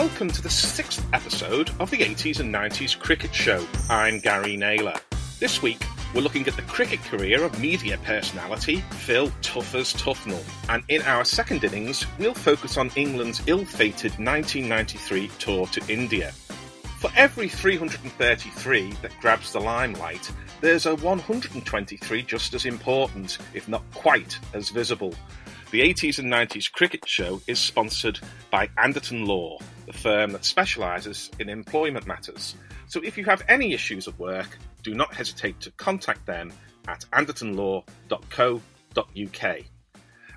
Welcome to the sixth episode of the 80s and 90s Cricket Show. I'm Gary Naylor. This week, we're looking at the cricket career of media personality Phil Tuffers Tufnell. And in our second innings, we'll focus on England's ill fated 1993 tour to India. For every 333 that grabs the limelight, there's a 123 just as important, if not quite as visible. The 80s and 90s cricket show is sponsored by Anderton Law, the firm that specialises in employment matters. So if you have any issues at work, do not hesitate to contact them at andertonlaw.co.uk.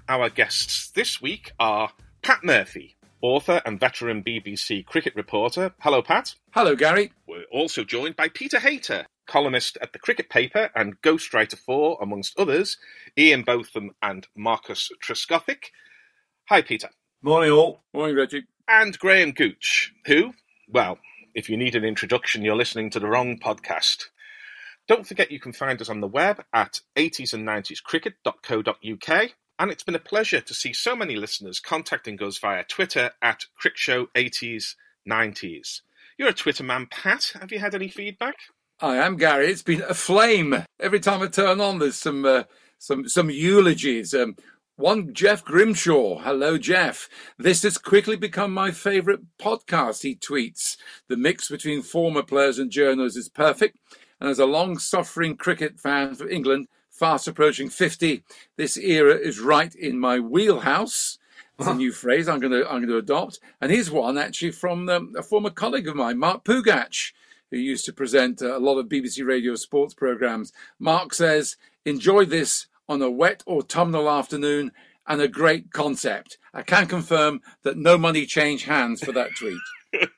Our guests this week are Pat Murphy, author and veteran BBC cricket reporter. Hello, Pat. Hello, Gary. We're also joined by Peter Hayter, columnist at the Cricket Paper and ghostwriter for, amongst others, Ian Botham and Marcus Trescothick. Hi, Peter. Morning, all. Morning, Reggie. And Graham Gooch, who, well, if you need an introduction, you're listening to the wrong podcast. Don't forget you can find us on the web at 80s and 90s cricket.co.uk. And it's been a pleasure to see so many listeners contacting us via Twitter at CricShow80s90s. You're a Twitter man, Pat. Have you had any feedback? I am Gary. It's been a flame every time I turn on. There's some uh, some some eulogies. Um, one Jeff Grimshaw. Hello, Jeff. This has quickly become my favourite podcast. He tweets the mix between former players and journalists is perfect. And as a long-suffering cricket fan for England, fast approaching 50, this era is right in my wheelhouse. It's a new phrase I'm going to I'm going to adopt. And here's one actually from um, a former colleague of mine, Mark Pougatch who used to present uh, a lot of BBC Radio sports programmes. Mark says, enjoy this on a wet autumnal afternoon and a great concept. I can confirm that no money changed hands for that tweet.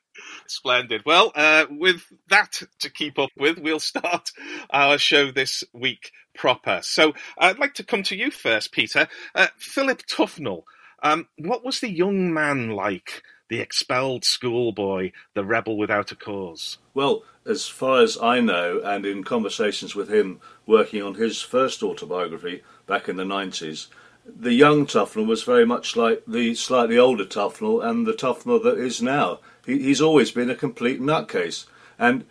Splendid. Well, uh, with that to keep up with, we'll start our show this week proper. So I'd like to come to you first, Peter. Uh, Philip Tufnell, um, what was the young man like the expelled schoolboy, the rebel without a cause? Well, as far as I know, and in conversations with him working on his first autobiography back in the 90s, the young Tufnell was very much like the slightly older Tufnell and the Tufnell that is now. He, he's always been a complete nutcase. And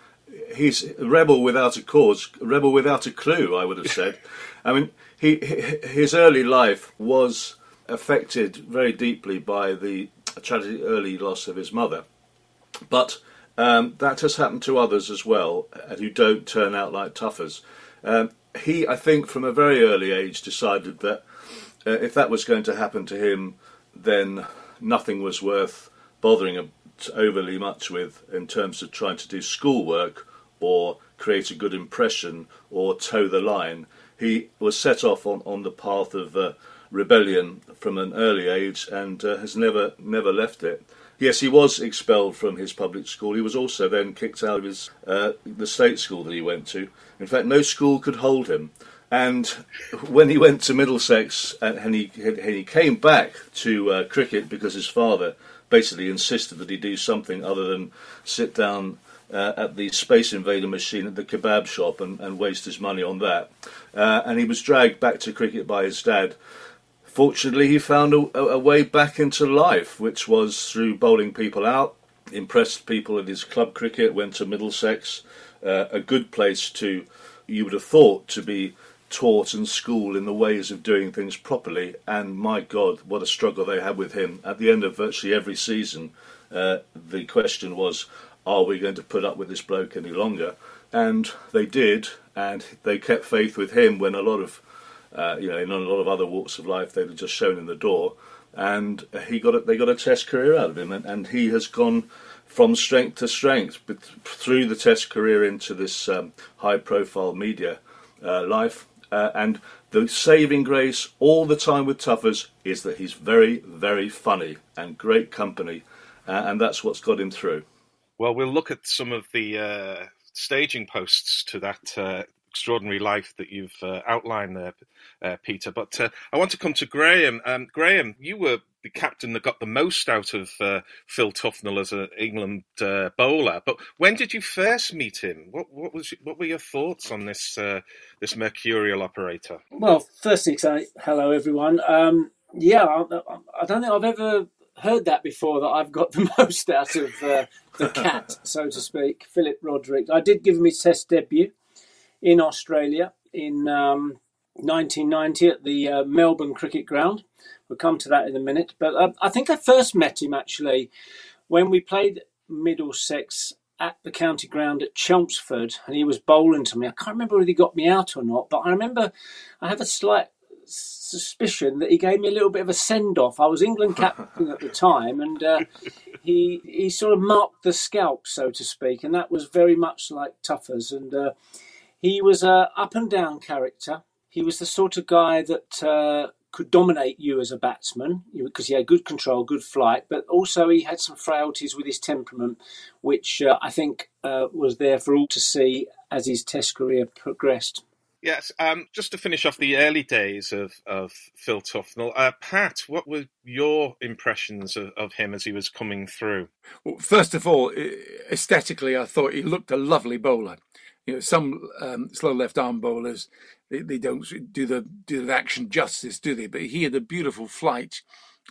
he's a rebel without a cause, a rebel without a clue, I would have said. I mean, he, his early life was affected very deeply by the tragic early loss of his mother. But um, that has happened to others as well, and who don't turn out like Tuffers. Um, he, I think, from a very early age, decided that uh, if that was going to happen to him, then nothing was worth bothering overly much with in terms of trying to do schoolwork or create a good impression or toe the line. He was set off on, on the path of uh, rebellion from an early age and uh, has never never left it. Yes, he was expelled from his public school. He was also then kicked out of his uh, the state school that he went to. In fact, no school could hold him. And when he went to Middlesex uh, and he and he came back to uh, cricket because his father basically insisted that he do something other than sit down uh, at the Space Invader machine at the kebab shop and, and waste his money on that. Uh, and he was dragged back to cricket by his dad Fortunately, he found a, a, way back into life, which was through bowling people out, impressed people in his club cricket, went to Middlesex, uh, a good place to, you would have thought, to be taught and schooled in the ways of doing things properly. And my God, what a struggle they had with him. At the end of virtually every season, uh, the question was, are we going to put up with this bloke any longer? And they did, and they kept faith with him when a lot of uh, you know, in a lot of other walks of life, they'd have just shown in the door, and he got a, they got a Test career out of him, and, and he has gone from strength to strength through the Test career into this um, high-profile media uh, life, uh, and the saving grace all the time with Tuffers is that he's very, very funny and great company, uh, and that's what's got him through. Well, we'll look at some of the uh, staging posts to that uh, extraordinary life that you've uh, outlined there, uh, Peter. But uh, I want to come to Graham. Um, Graham, you were the captain that got the most out of uh, Phil Tufnell as an England uh, bowler. But when did you first meet him? What, what was what were your thoughts on this uh, this mercurial operator? Well, first thing, say hello everyone. Um, yeah, I, I, don't think I've ever heard that before that I've got the most out of uh, the cat, so to speak, Philip Roderick. I did give him his Test debut in Australia in um, 1990 at the uh, Melbourne Cricket Ground. We'll come to that in a minute. But uh, I think I first met him actually when we played Middlesex at the county ground at Chelmsford and he was bowling to me. I can't remember whether he got me out or not, but I remember I have a slight suspicion that he gave me a little bit of a send off. I was England captain at the time, and uh, he he sort of marked the scalp, so to speak, and that was very much like Tuffers. And uh, he was a up and down character. He was the sort of guy that uh, could dominate you as a batsman because he had good control, good flight, but also he had some frailties with his temperament, which uh, I think uh, was there for all to see as his Test career progressed. Yes, um, just to finish off the early days of, of Phil Tufnell, uh, Pat, what were your impressions of, of, him as he was coming through? Well, first of all, aesthetically, I thought he looked a lovely bowler. You know, some um, slow left arm bowlers they, they don't do the do the action justice, do they? But he had a beautiful flight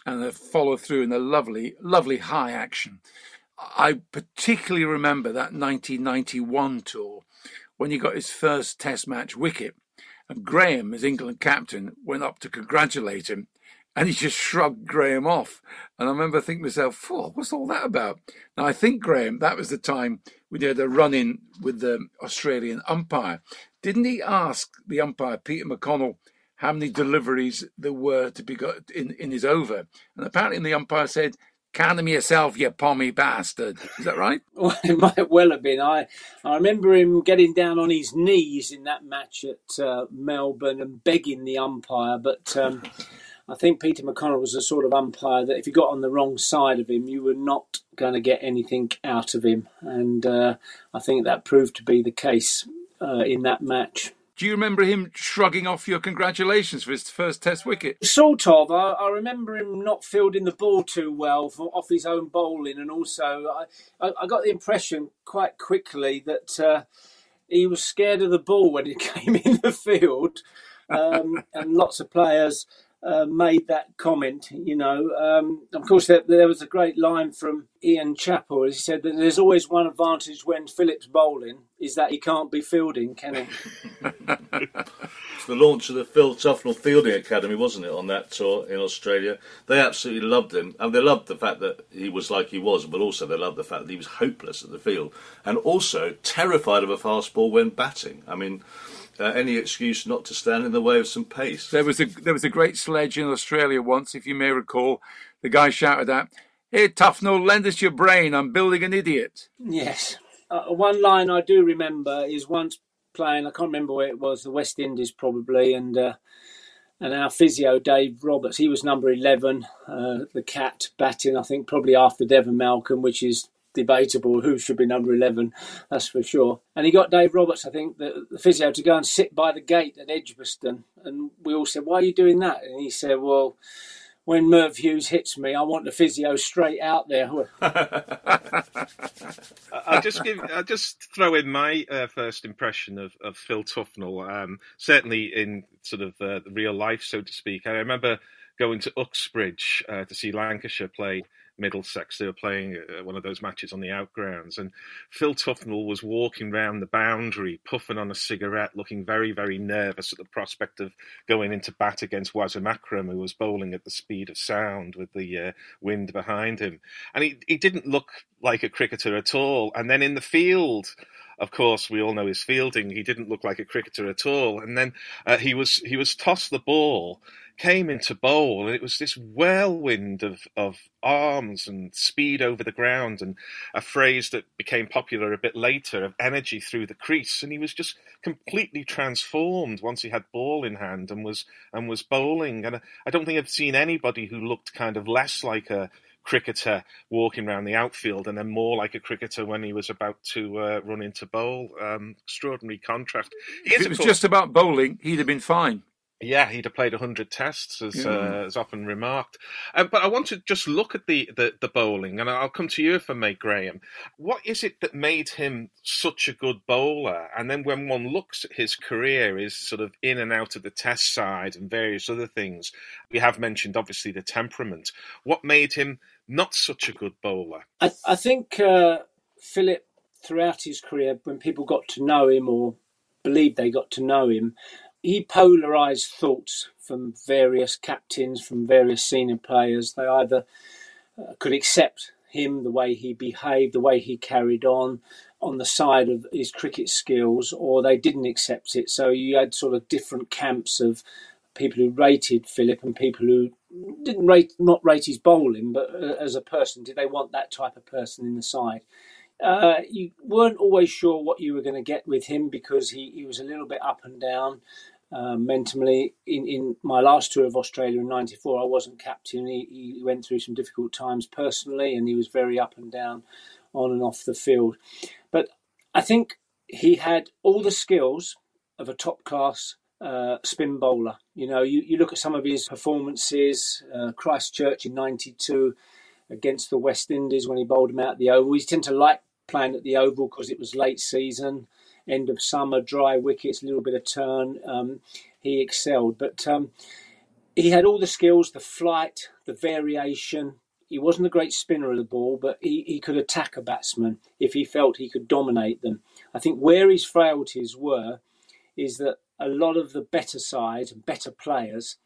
and a follow through and a lovely, lovely high action. I particularly remember that 1991 tour when he got his first Test match wicket. And Graham, as England captain, went up to congratulate him and he just shrugged Graham off. And I remember thinking to myself, what's all that about? Now, I think, Graham, that was the time we did a run in with the Australian umpire. Didn't he ask the umpire, Peter McConnell, how many deliveries there were to be got in, in his over? And apparently the umpire said Count them yourself, you pommy bastard. Is that right? well, it might well have been. I I remember him getting down on his knees in that match at uh, Melbourne and begging the umpire. But um, I think Peter McConnell was the sort of umpire that if you got on the wrong side of him, you were not going to get anything out of him. And uh, I think that proved to be the case uh, in that match. Do you remember him shrugging off your congratulations for his first Test wicket? Sort of. I, I remember him not fielding the ball too well for, off his own bowling, and also I, I, I got the impression quite quickly that uh, he was scared of the ball when it came in the field, um, and lots of players uh, made that comment. You know, um, of course, there, there, was a great line from Ian Chappell. He said that there's always one advantage when Philip's bowling is that he can't be fielding, can he? it's the launch of the Phil Tufnell Fielding Academy, wasn't it, on that tour in Australia? They absolutely loved him, and they loved the fact that he was like he was, but also they loved the fact that he was hopeless at the field, and also terrified of a fast ball when batting. I mean uh, any excuse not to stand in the way of some pace. There was a there was a great sledge in Australia once, if you may recall. The guy shouted out, "Hey, Tufnell, lend us your brain. I'm building an idiot." Yes. Uh, one line I do remember is once playing. I can't remember where it was. The West Indies probably, and. Uh, and our physio Dave Roberts, he was number eleven, uh, the cat batting. I think probably after Devon Malcolm, which is debatable who should be number 11, that's for sure. And he got Dave Roberts, I think, the, the, physio, to go and sit by the gate at Edgbaston. And we all said, Why are you doing that? And he said, Well, when Merv Hughes hits me, I want the physio straight out there. I'll just give, I'll just throw in my uh, first impression of, of Phil Tufnell. Um, certainly in sort of uh, real life, so to speak. I remember going to Uxbridge uh, to see Lancashire play Middlesex. They were playing uh, one of those matches on the outgrounds, and Phil Tufnell was walking round the boundary, puffing on a cigarette, looking very, very nervous at the prospect of going into bat against Wasim Akram, who was bowling at the speed of sound with the uh, wind behind him. And he, he didn't look like a cricketer at all. And then in the field, of course, we all know his fielding. He didn't look like a cricketer at all. And then uh, he was he was tossed the ball, came into bowl, and it was this whirlwind of of arms and speed over the ground, and a phrase that became popular a bit later of energy through the crease. And he was just completely transformed once he had ball in hand and was and was bowling. And I don't think I've seen anybody who looked kind of less like a cricketer walking around the outfield and then more like a cricketer when he was about to uh, run into bowl. Um, extraordinary contrast. If it was course... just about bowling, he'd have been fine. Yeah, he'd have played 100 tests, as, yeah. uh, as often remarked. Um, but I want to just look at the, the, the, bowling, and I'll come to you if I may, Graham. What is it that made him such a good bowler? And then when one looks at his career, is sort of in and out of the test side and various other things, we have mentioned obviously the temperament. What made him not such a good bowler? I, I think uh, Philip, throughout his career, when people got to know him or believed they got to know him, he polarized thoughts from various captains, from various senior players. They either uh, could accept him, the way he behaved, the way he carried on, on the side of his cricket skills, or they didn't accept it. So you had sort of different camps of people who rated Philip and people who didn't rate not rate his bowling, but uh, as a person, did they want that type of person in the side? Uh, you weren't always sure what you were going to get with him because he, he was a little bit up and down uh, mentally. In, in my last tour of Australia in '94, I wasn't captain. He, he went through some difficult times personally, and he was very up and down on and off the field. But I think he had all the skills of a top class uh, spin bowler. You know, you, you look at some of his performances, uh, Christchurch in '92 against the West Indies when he bowled him out the Oval. He tend to like playing at the Oval because it was late season end of summer, dry wickets, a little bit of turn. Um, he excelled, but um, he had all the skills, the flight, the variation. He wasn't a great spinner of the ball, but he, he could attack a batsman if he felt he could dominate them. I think where his frailties were is that a lot of the better side, and better players,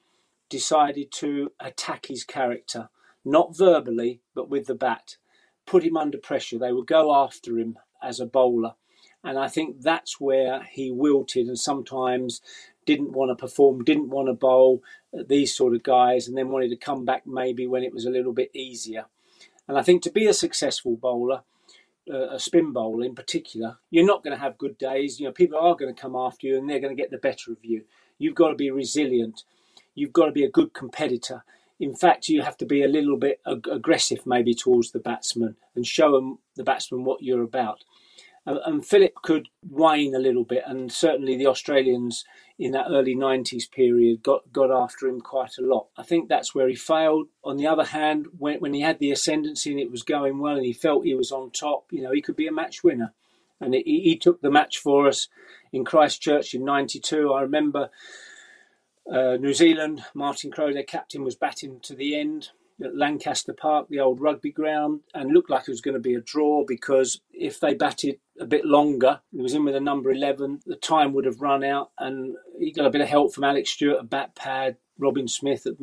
decided to attack his character, not verbally, but with the bat, put him under pressure. They would go after him as a bowler. And I think that's where he wilted and sometimes didn't want to perform, didn't want to bowl, uh, these sort of guys, and then wanted to come back maybe when it was a little bit easier. And I think to be a successful bowler, uh, a spin bowler in particular, you're not going to have good days. You know, people are going to come after you and they're going to get the better of you. You've got to be resilient. You've got to be a good competitor. In fact, you have to be a little bit ag- aggressive maybe towards the batsman and show them the batsman what you're about and Philip could whine a little bit, and certainly the Australians in that early 90s period got, got after him quite a lot. I think that's where he failed. On the other hand, when, when he had the ascendancy and it was going well and he felt he was on top, you know, he could be a match winner. And he, he took the match for us in Christchurch in 92. I remember uh, New Zealand, Martin Crowe, their captain, was batting to the end at Lancaster Park, the old rugby ground, and looked like it was going to be a draw because if they batted a bit longer, he was in with a number 11, the time would have run out, and he got a bit of help from Alex Stewart, a bat pad, Robin Smith at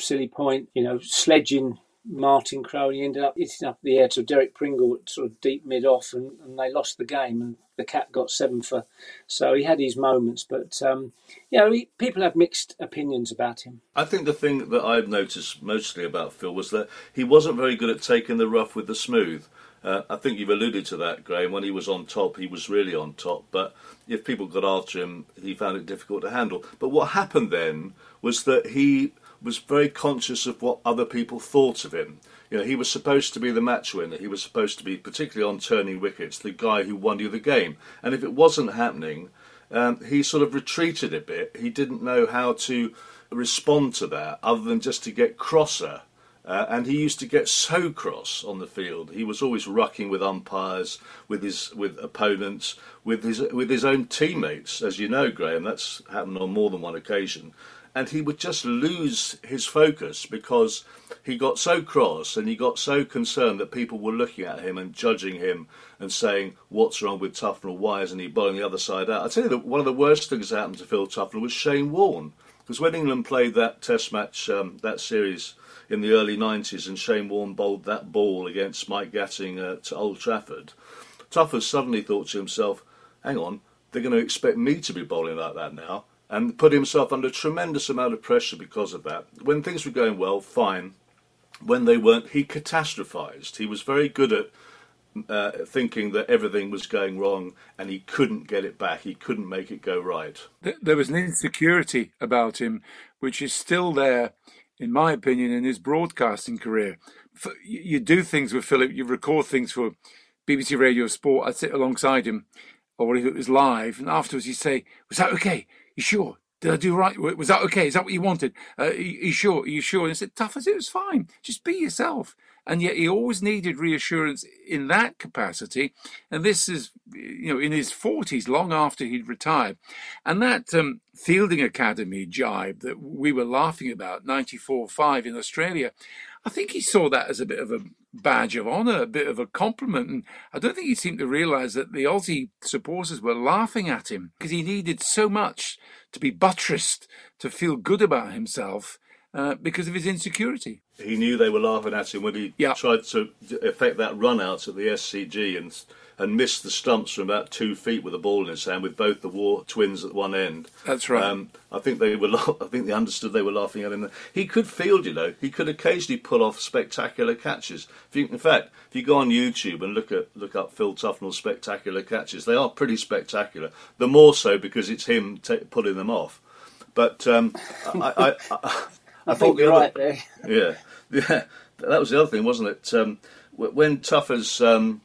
silly point, you know, sledging Martin he ended up hitting up the air to Derek Pringle at sort of deep mid off, and, and they lost the game, and the cat got seven for. So he had his moments, but um, you know, he, people have mixed opinions about him. I think the thing that I've noticed mostly about Phil was that he wasn't very good at taking the rough with the smooth. Uh, I think you've alluded to that, Graham. When he was on top, he was really on top. But if people got after him, he found it difficult to handle. But what happened then was that he was very conscious of what other people thought of him. You know, he was supposed to be the match winner. He was supposed to be, particularly on turning wickets, the guy who won you the game. And if it wasn't happening, um, he sort of retreated a bit. He didn't know how to respond to that, other than just to get crosser. Uh, and he used to get so cross on the field. He was always rucking with umpires, with his with opponents, with his with his own teammates. As you know, Graham, that's happened on more than one occasion and he would just lose his focus because he got so cross and he got so concerned that people were looking at him and judging him and saying, What's wrong with Tufnell? Why isn't he bowling the other side out? I tell you that one of the worst things that happened to Phil Tufnell was Shane Warne. Because when England played that Test match, um, that series in the early 90s, and Shane Warne bowled that ball against Mike Gatting at Old Trafford, Tuffers suddenly thought to himself, Hang on, they're going to expect me to be bowling like that now and put himself under a tremendous amount of pressure because of that. When things were going well, fine. When they weren't, he catastrophized. He was very good at uh, thinking that everything was going wrong and he couldn't get it back. He couldn't make it go right. There was an insecurity about him, which is still there, in my opinion, in his broadcasting career. You do things with Philip, you record things for BBC Radio Sport. I'd sit alongside him, or if it was live, and afterwards he'd say, Was that okay? You sure? Did I do right? Was that okay? Is that what you wanted? Uh, are you sure? Are you sure? And said, as it was fine. Just be yourself. And yet he always needed reassurance in that capacity. And this is, you know, in his 40s, long after he'd retired. And that um, Fielding Academy jibe that we were laughing about, 94 5 in Australia, I think he saw that as a bit of a badge of honour, a bit of a compliment. And I don't think he seemed to realise that the Aussie supporters were laughing at him because he needed so much to be buttressed, to feel good about himself uh, because of his insecurity. He knew they were laughing at him when he yeah. tried to effect that run out at the SCG and and missed the stumps from about two feet with a ball in his hand, with both the Waugh twins at one end. That's right. Um, I think they were. I think they understood they were laughing at him. He could field, you know. He could occasionally pull off spectacular catches. You, in fact, if you go on YouTube and look at look up Phil Tufnell's spectacular catches, they are pretty spectacular. The more so because it's him t- pulling them off. But um, I, I, I, I, think you're other, right there. Yeah, yeah. That was the other thing, wasn't it? Um, when Tuffers um,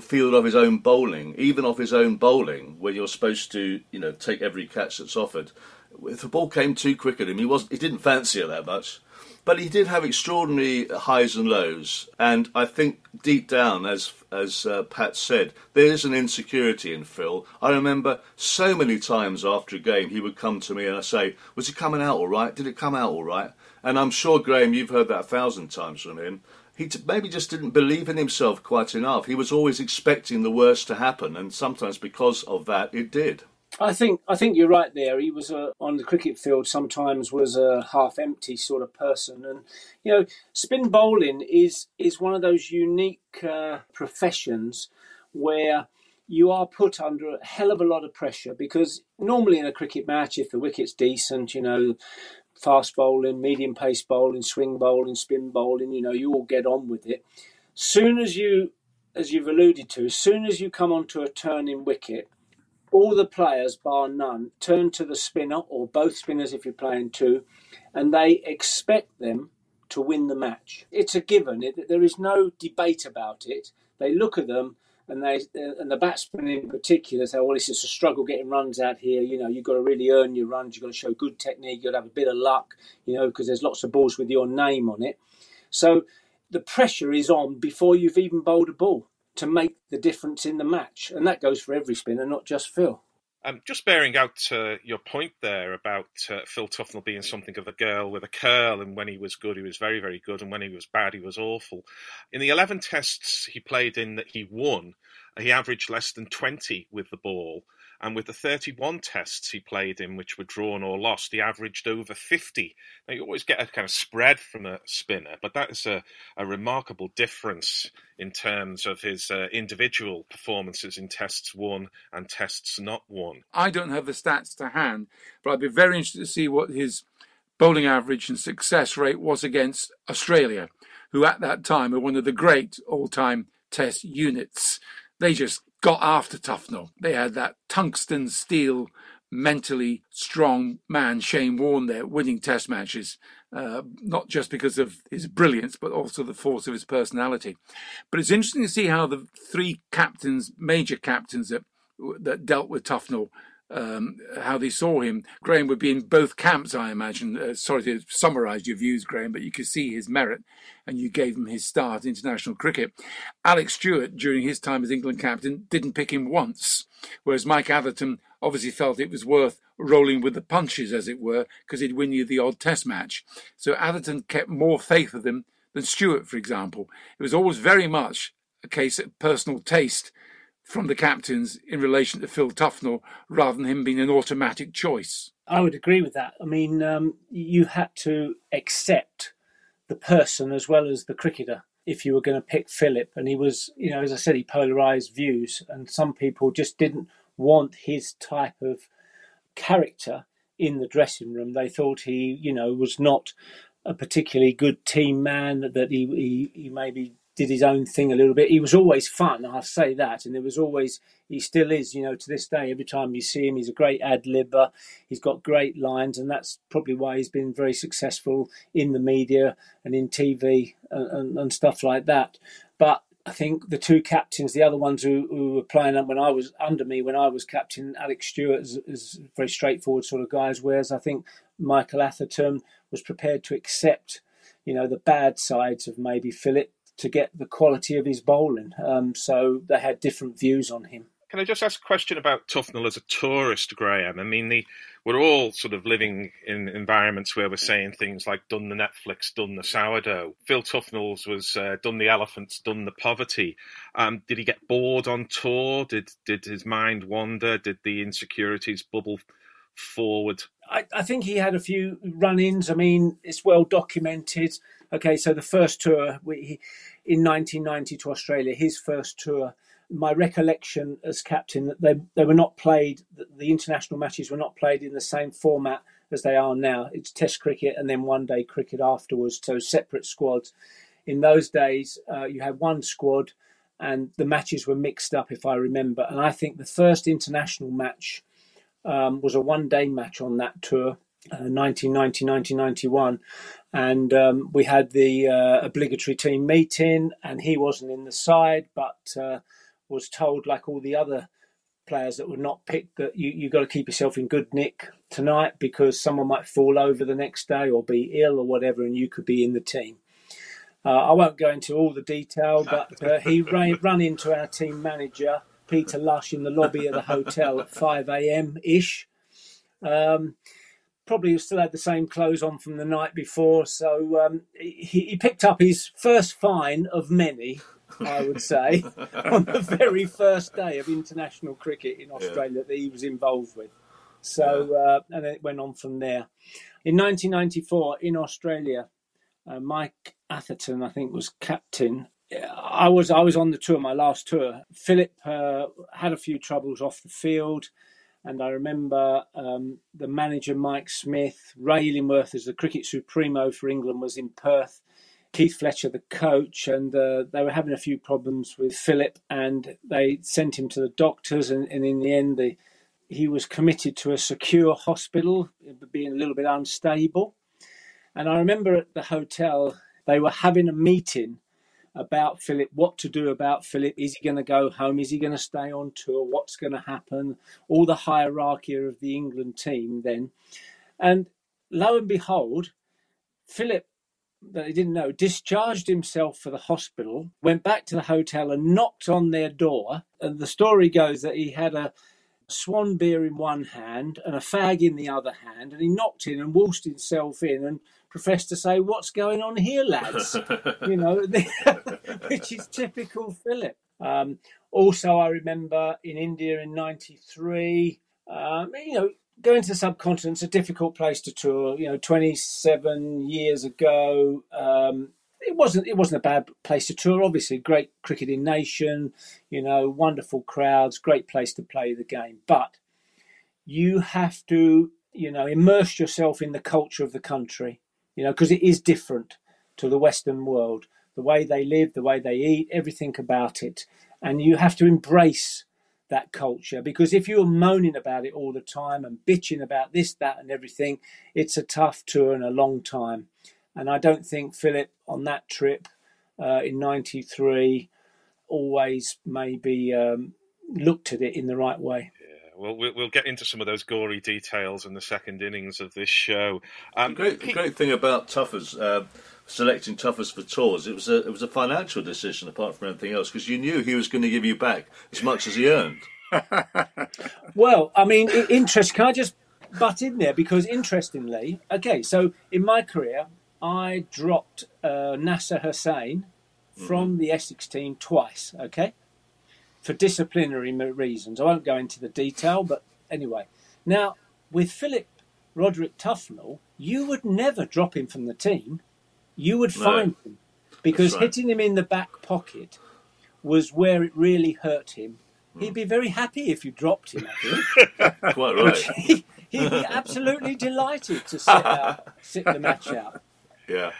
field of his own bowling, even off his own bowling, where you're supposed to, you know, take every catch that's offered. If the ball came too quick at him, he was he didn't fancy it that much, but he did have extraordinary highs and lows. And I think deep down, as as uh, Pat said, there is an insecurity in Phil. I remember so many times after a game, he would come to me and I say, "Was it coming out all right? Did it come out all right?" And I'm sure Graham, you've heard that a thousand times from him he maybe just didn't believe in himself quite enough. He was always expecting the worst to happen, and sometimes because of that, it did. I think I think you're right there. He was a, on the cricket field sometimes was a half empty sort of person, and you know, spin bowling is is one of those unique uh, professions where you are put under a hell of a lot of pressure because normally in a cricket match, if the wicket's decent, you know, fast bowling, medium pace bowling, swing bowling, spin bowling, you know, you all get on with it. Soon as you, as you've alluded to, as soon as you come onto a turning wicket, all the players, bar none, turn to the spinner or both spinners if you're playing two, and they expect them to win the match. It's a given. It, there is no debate about it. They look at them and they and the batsmen in particular say, well, it's just a struggle getting runs out here. You know, you've got to really earn your runs. You've got to show good technique. You've got to have a bit of luck. You know, because there's lots of balls with your name on it. So the pressure is on before you've even bowled a ball to make the difference in the match, and that goes for every spinner, not just Phil. Um, just bearing out uh, your point there about uh, Phil Tufnell being something of a girl with a curl, and when he was good, he was very, very good, and when he was bad, he was awful. In the 11 tests he played in that he won, he averaged less than 20 with the ball, and with the 31 tests he played in, which were drawn or lost, he averaged over 50. Now, you always get a kind of spread from a spinner, but that is a, a remarkable difference in terms of his uh, individual performances in tests won and tests not won. I don't have the stats to hand, but I'd be very interested to see what his bowling average and success rate was against Australia, who at that time were one of the great all time test units. They just got after Tufnell. They had that tungsten steel, mentally strong man, Shane Warne, there winning test matches, uh, not just because of his brilliance, but also the force of his personality. But it's interesting to see how the three captains, major captains that that dealt with Tufnell um, how they saw him. Graham would be in both camps, I imagine. Uh, sorry to summarise your views, Graham, but you could see his merit, and you gave him his start in international cricket. Alex Stewart, during his time as England captain, didn't pick him once, whereas Mike Atherton obviously felt it was worth rolling with the punches, as it were, because he'd win you the odd Test match. So Atherton kept more faith with him than Stewart, for example. It was always very much a case of personal taste from the captains in relation to Phil Tufnell rather than him being an automatic choice. I would agree with that. I mean, um, you had to accept the person as well as the cricketer if you were going to pick Philip. And he was, you know, as I said, he polarised views, and some people just didn't want his type of character in the dressing room. They thought he, you know, was not a particularly good team man, that he, he, he maybe did his own thing a little bit. He was always fun, I'll say that. And there was always, he still is, you know, to this day, every time you see him, he's a great ad libber. He's got great lines, and that's probably why he's been very successful in the media and in TV and, and, and stuff like that. But I think the two captains, the other ones who, who were playing when I was under me when I was captain, Alex Stewart is, is very straightforward sort of guys, whereas I think Michael Atherton was prepared to accept, you know, the bad sides of maybe Philip to get the quality of his bowling. Um, so they had different views on him. Can I just ask a question about Tufnell as a tourist, Graham? I mean, the, we're all sort of living in environments where we're saying things like "done the Netflix, done the sourdough." Phil Tufnell's was uh, "done the elephants, done the poverty." Um, did he get bored on tour? Did did his mind wander? Did the insecurities bubble forward? I, I think he had a few run-ins. I mean, it's well documented. Okay, so the first tour we, in 1990 to Australia, his first tour my recollection as captain that they they were not played. The international matches were not played in the same format as they are now. It's Test cricket and then one day cricket afterwards, so separate squads. In those days, uh, you had one squad, and the matches were mixed up, if I remember. And I think the first international match um, was a one-day match on that tour. Uh, 1990 1991 and um, we had the uh, obligatory team meeting and he wasn't in the side but uh, was told, like all the other players that were not picked, that you you got to keep yourself in good nick tonight because someone might fall over the next day or be ill or whatever, and you could be in the team. Uh, I won't go into all the detail, but uh, he ran, ran into our team manager Peter Lush in the lobby of the hotel at five a.m. ish. Um, probably still had the same clothes on from the night before, so um, he, he picked up his first fine of many I would say, on the very first day of international cricket in Australia yeah. that he was involved with. So, uh, and then it went on from there. In 1994, in Australia, uh, Mike Atherton, I think, was captain. I was I was on the tour, my last tour. Philip uh, had a few troubles off the field, and I remember um, the manager Mike Smith, Ray Illingworth as the cricket supremo for England was in Perth, Keith Fletcher, the coach, and uh, they were having a few problems with Philip, and they sent him to the doctors, and, and in the end, the, he was committed to a secure hospital, being a little bit unstable. And I remember at the hotel, they were having a meeting about Philip, what to do about Philip. Is he going to go home? Is he going to stay on tour? What's going to happen? All the hierarchy of the England team then. And lo and behold, Philip that he didn't know, discharged himself for the hospital, went back to the hotel and knocked on their door. And the story goes that he had a swan beer in one hand and a fag in the other hand, and he knocked in and waltzed himself in and professed to say, What's going on here, lads? you know, which is typical Philip. Um, also, I remember in India in 93, um, you know, going to the subcontinent's a difficult place to tour. You know, 27 years ago, um, it wasn't it wasn't a bad place to tour. Obviously, great cricketing nation. You know, wonderful crowds, great place to play the game. But you have to, you know, immerse yourself in the culture of the country. You know, because it is different to the Western world. The way they live, the way they eat, everything about it, and you have to embrace that culture because if you're moaning about it all the time and bitching about this, that, and everything, it's a tough tour and a long time. And I don't think Philip on that trip uh, in '93 always maybe um, looked at it in the right way. Yeah, well, we'll get into some of those gory details in the second innings of this show. Um, the great, the great thing about Tuffers. Uh, selecting Tuffers for tours. It was a it was a financial decision apart from anything else because you knew he was going to give you back as much as he earned. well, I mean, interest. Can I just butt in there because interestingly, okay, so in my career, I dropped uh, Nasser Hussain from mm-hmm. the Essex team twice. Okay, for disciplinary reasons. I won't go into the detail, but anyway, now with Philip Roderick Tufnell, you would never drop him from the team you would find no. him because right. hitting him in the back pocket was where it really hurt him. He'd be very happy if you dropped him. Quite right. He, would be absolutely delighted to sit, out, sit the match out. Yeah.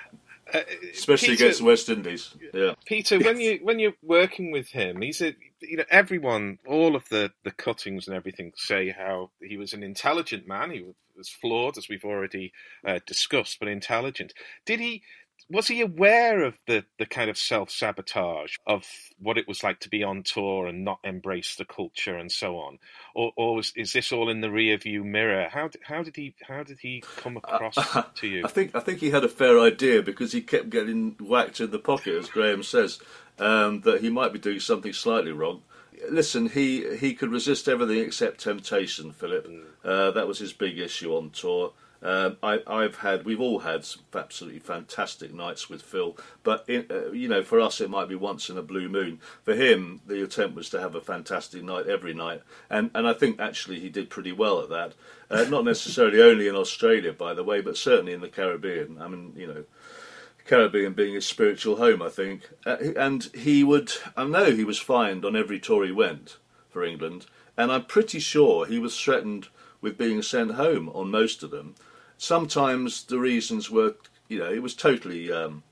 Uh, Especially Peter, against West Indies. Yeah. Peter, when you when you're working with him, he's a you know everyone, all of the the cuttings and everything say how he was an intelligent man. He was flawed, as we've already uh, discussed, but intelligent. Did he was he aware of the, the kind of self sabotage of what it was like to be on tour and not embrace the culture and so on, or, or was, is this all in the rear view mirror? How how did he how did he come across uh, to you? I think I think he had a fair idea because he kept getting whacked in the pocket, as Graham says, um, that he might be doing something slightly wrong. Listen, he he could resist everything except temptation, Philip. Mm. Uh, that was his big issue on tour. Um, I, have had, we've all had some absolutely fantastic nights with Phil, but in, uh, you know, for us it might be once in a blue moon. For him, the attempt was to have a fantastic night every night, and and I think actually he did pretty well at that. Uh, not necessarily only in Australia, by the way, but certainly in the Caribbean. I mean, you know. Caribbean being his spiritual home, I think, uh, and he would. I know he was fined on every tour he went for England, and I'm pretty sure he was threatened with being sent home on most of them. Sometimes the reasons were, you know, it was totally um,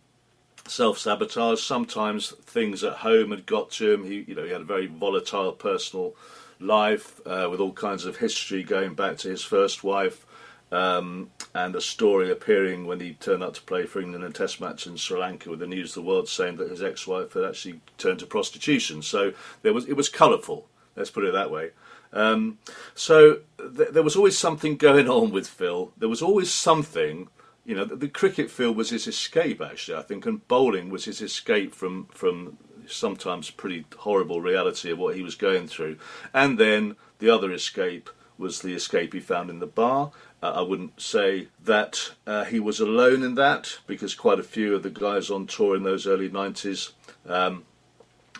self sabotage. Sometimes things at home had got to him. He, you know, he had a very volatile personal life uh, with all kinds of history going back to his first wife. Um, and a story appearing when he turned up to play for England in a Test match in Sri Lanka with the News of the World saying that his ex-wife had actually turned to prostitution. So there was it was colourful. Let's put it that way. Um, so th- there was always something going on with Phil. There was always something. You know, the, the, cricket field was his escape, actually. I think, and bowling was his escape from from sometimes pretty horrible reality of what he was going through. And then the other escape was the escape he found in the bar. Uh, I wouldn't say that uh, he was alone in that because quite a few of the guys on tour in those early 90s um,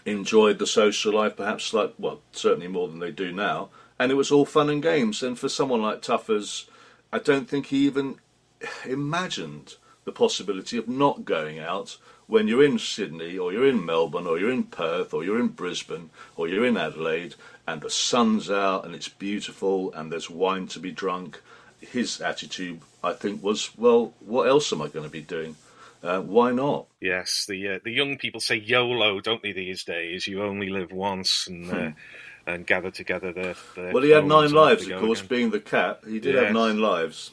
enjoyed the social life, perhaps like well, certainly more than they do now. And it was all fun and games. And for someone like Tuffers, I don't think he even imagined the possibility of not going out when you're in Sydney or you're in Melbourne or you're in Perth or you're in Brisbane or you're in Adelaide and the sun's out and it's beautiful and there's wine to be drunk. His attitude, I think, was, well, what else am I going to be doing? Uh, why not? Yes, the uh, the young people say YOLO, don't they? These days, you only live once, and uh, hmm. and gather together their. their well, he had nine lives, of course. Again. Being the cat, he did yes. have nine lives.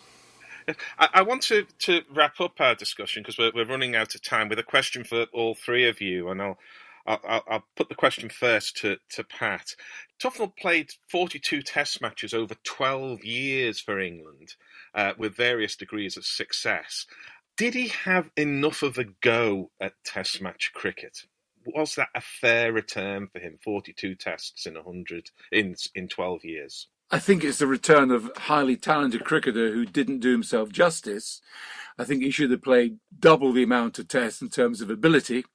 I, I, want to, to wrap up our discussion because we're, we're running out of time with a question for all three of you, and I'll I'll, I'll, put the question first to, to Pat. Tufnell played 42 test matches over 12 years for England uh, with various degrees of success. Did he have enough of a go at Test match cricket? Was that a fair return for him? Forty-two tests in hundred in in twelve years. I think it's the return of highly talented cricketer who didn't do himself justice. I think he should have played double the amount of tests in terms of ability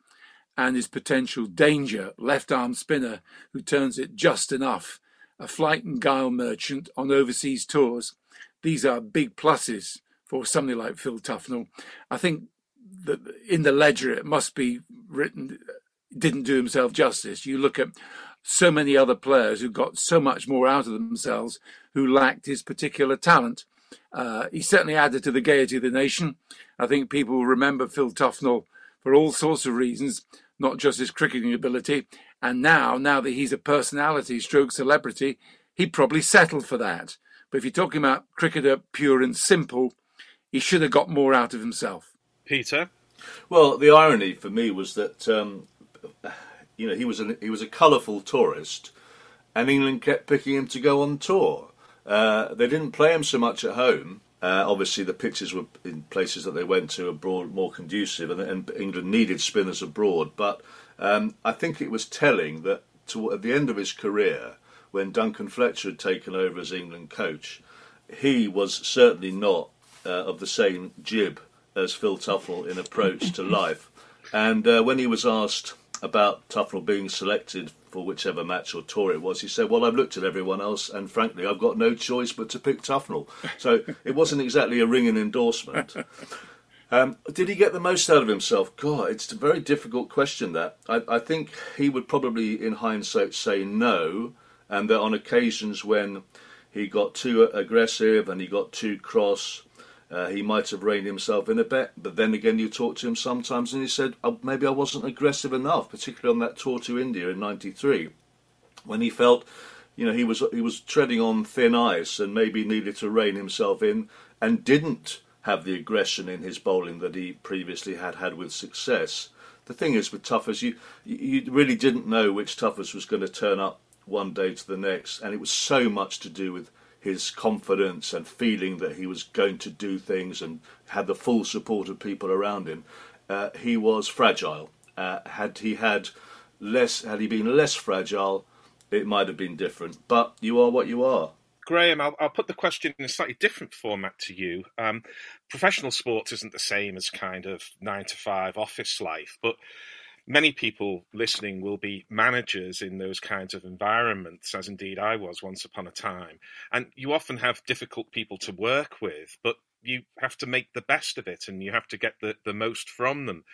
and his potential danger, left arm spinner who turns it just enough, a flight and guile merchant on overseas tours. These are big pluses for somebody like Phil Tufnell. I think that in the ledger it must be written didn't do himself justice. You look at so many other players who got so much more out of themselves who lacked his particular talent. Uh, he certainly added to the gaiety of the nation. I think people remember Phil Tufnell for all sorts of reasons, not just his cricketing ability. And now, now that he's a personality, stroke celebrity, he probably settled for that. But if you're talking about cricketer pure and simple, he should have got more out of himself. Peter, well, the irony for me was that um, you know he was an, he was a colourful tourist, and England kept picking him to go on tour. Uh, they didn't play him so much at home. Uh, obviously, the pitches were in places that they went to abroad more conducive, and, and England needed spinners abroad. But um, I think it was telling that to, at the end of his career, when Duncan Fletcher had taken over as England coach, he was certainly not uh, of the same jib as Phil Tufnell in approach to life. And uh, when he was asked about Tufnell being selected for whichever match or tour it was, he said, "Well, I've looked at everyone else, and frankly, I've got no choice but to pick Tufnell." So it wasn't exactly a ringing endorsement. Um, did he get the most out of himself? God, it's a very difficult question. That I, I think he would probably, in hindsight, say no, and that on occasions when he got too aggressive and he got too cross, uh, he might have reined himself in a bit, but then again, you talk to him sometimes, and he said, oh, maybe I wasn't aggressive enough, particularly on that tour to India in '93, when he felt, you know, he was he was treading on thin ice and maybe needed to rein himself in, and didn't have the aggression in his bowling that he previously had had with success. The thing is with Tuffers, you you really didn't know which Tuffers was going to turn up one day to the next, and it was so much to do with his confidence and feeling that he was going to do things and had the full support of people around him. Uh, he was fragile. Uh, had he had less, had he been less fragile, it might have been different. But you are what you are. Graham, I'll, I'll, put the question in a slightly different format to you. Um, professional sports isn't the same as kind of nine to five office life, but many people listening will be managers in those kinds of environments, as indeed I was once upon a time. And you often have difficult people to work with, but you have to make the best of it and you have to get the, the most from them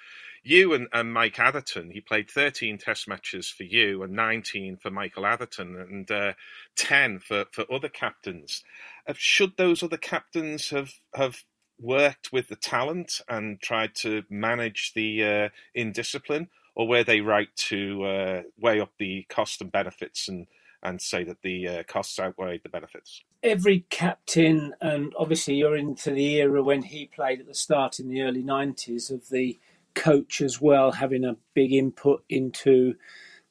you and, and Mike Atherton, he played 13 test matches for you and 19 for Michael Atherton and uh, 10 for, for other captains. Uh, should those other captains have, have worked with the talent and tried to manage the uh, indiscipline, or were they right to uh, weigh up the cost and benefits and, and say that the uh, costs outweighed the benefits? Every captain, and obviously you're into the era when he played at the start in the early 90s of the coach as well having a big input into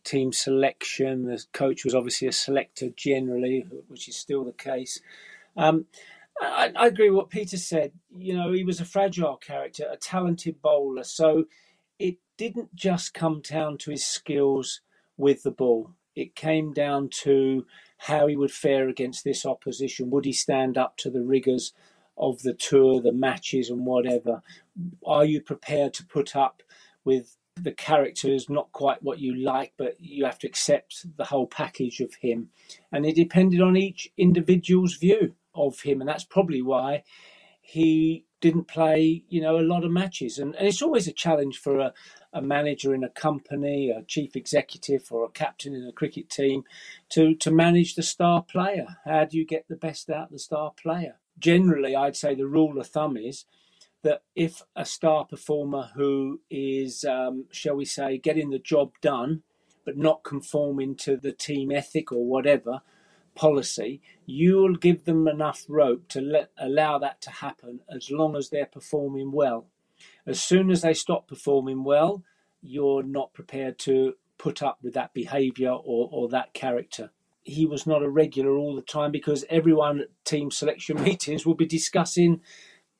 team selection. The coach was obviously a selector generally, which is still the case. Um, I, I, agree with what Peter said. You know, he was a fragile character, a talented bowler. So it didn't just come down to his skills with the ball. It came down to how he would fare against this opposition. Would he stand up to the rigours of the tour, the matches, and whatever. Are you prepared to put up with the character not quite what you like, but you have to accept the whole package of him? And it depended on each individual's view of him, and that's probably why he didn't play, you know, a lot of matches. And, and it's always a challenge for a, a manager in a company, a chief executive, or a captain in a cricket team to, to manage the star player. How do you get the best out of the star player? generally, I'd say the rule of thumb is that if a star performer who is, um, shall we say, getting the job done, but not conforming to the team ethic or whatever policy, you'll give them enough rope to let allow that to happen as long as they're performing well. As soon as they stop performing well, you're not prepared to put up with that behaviour or, or that character he was not a regular all the time because everyone at team selection meetings will be discussing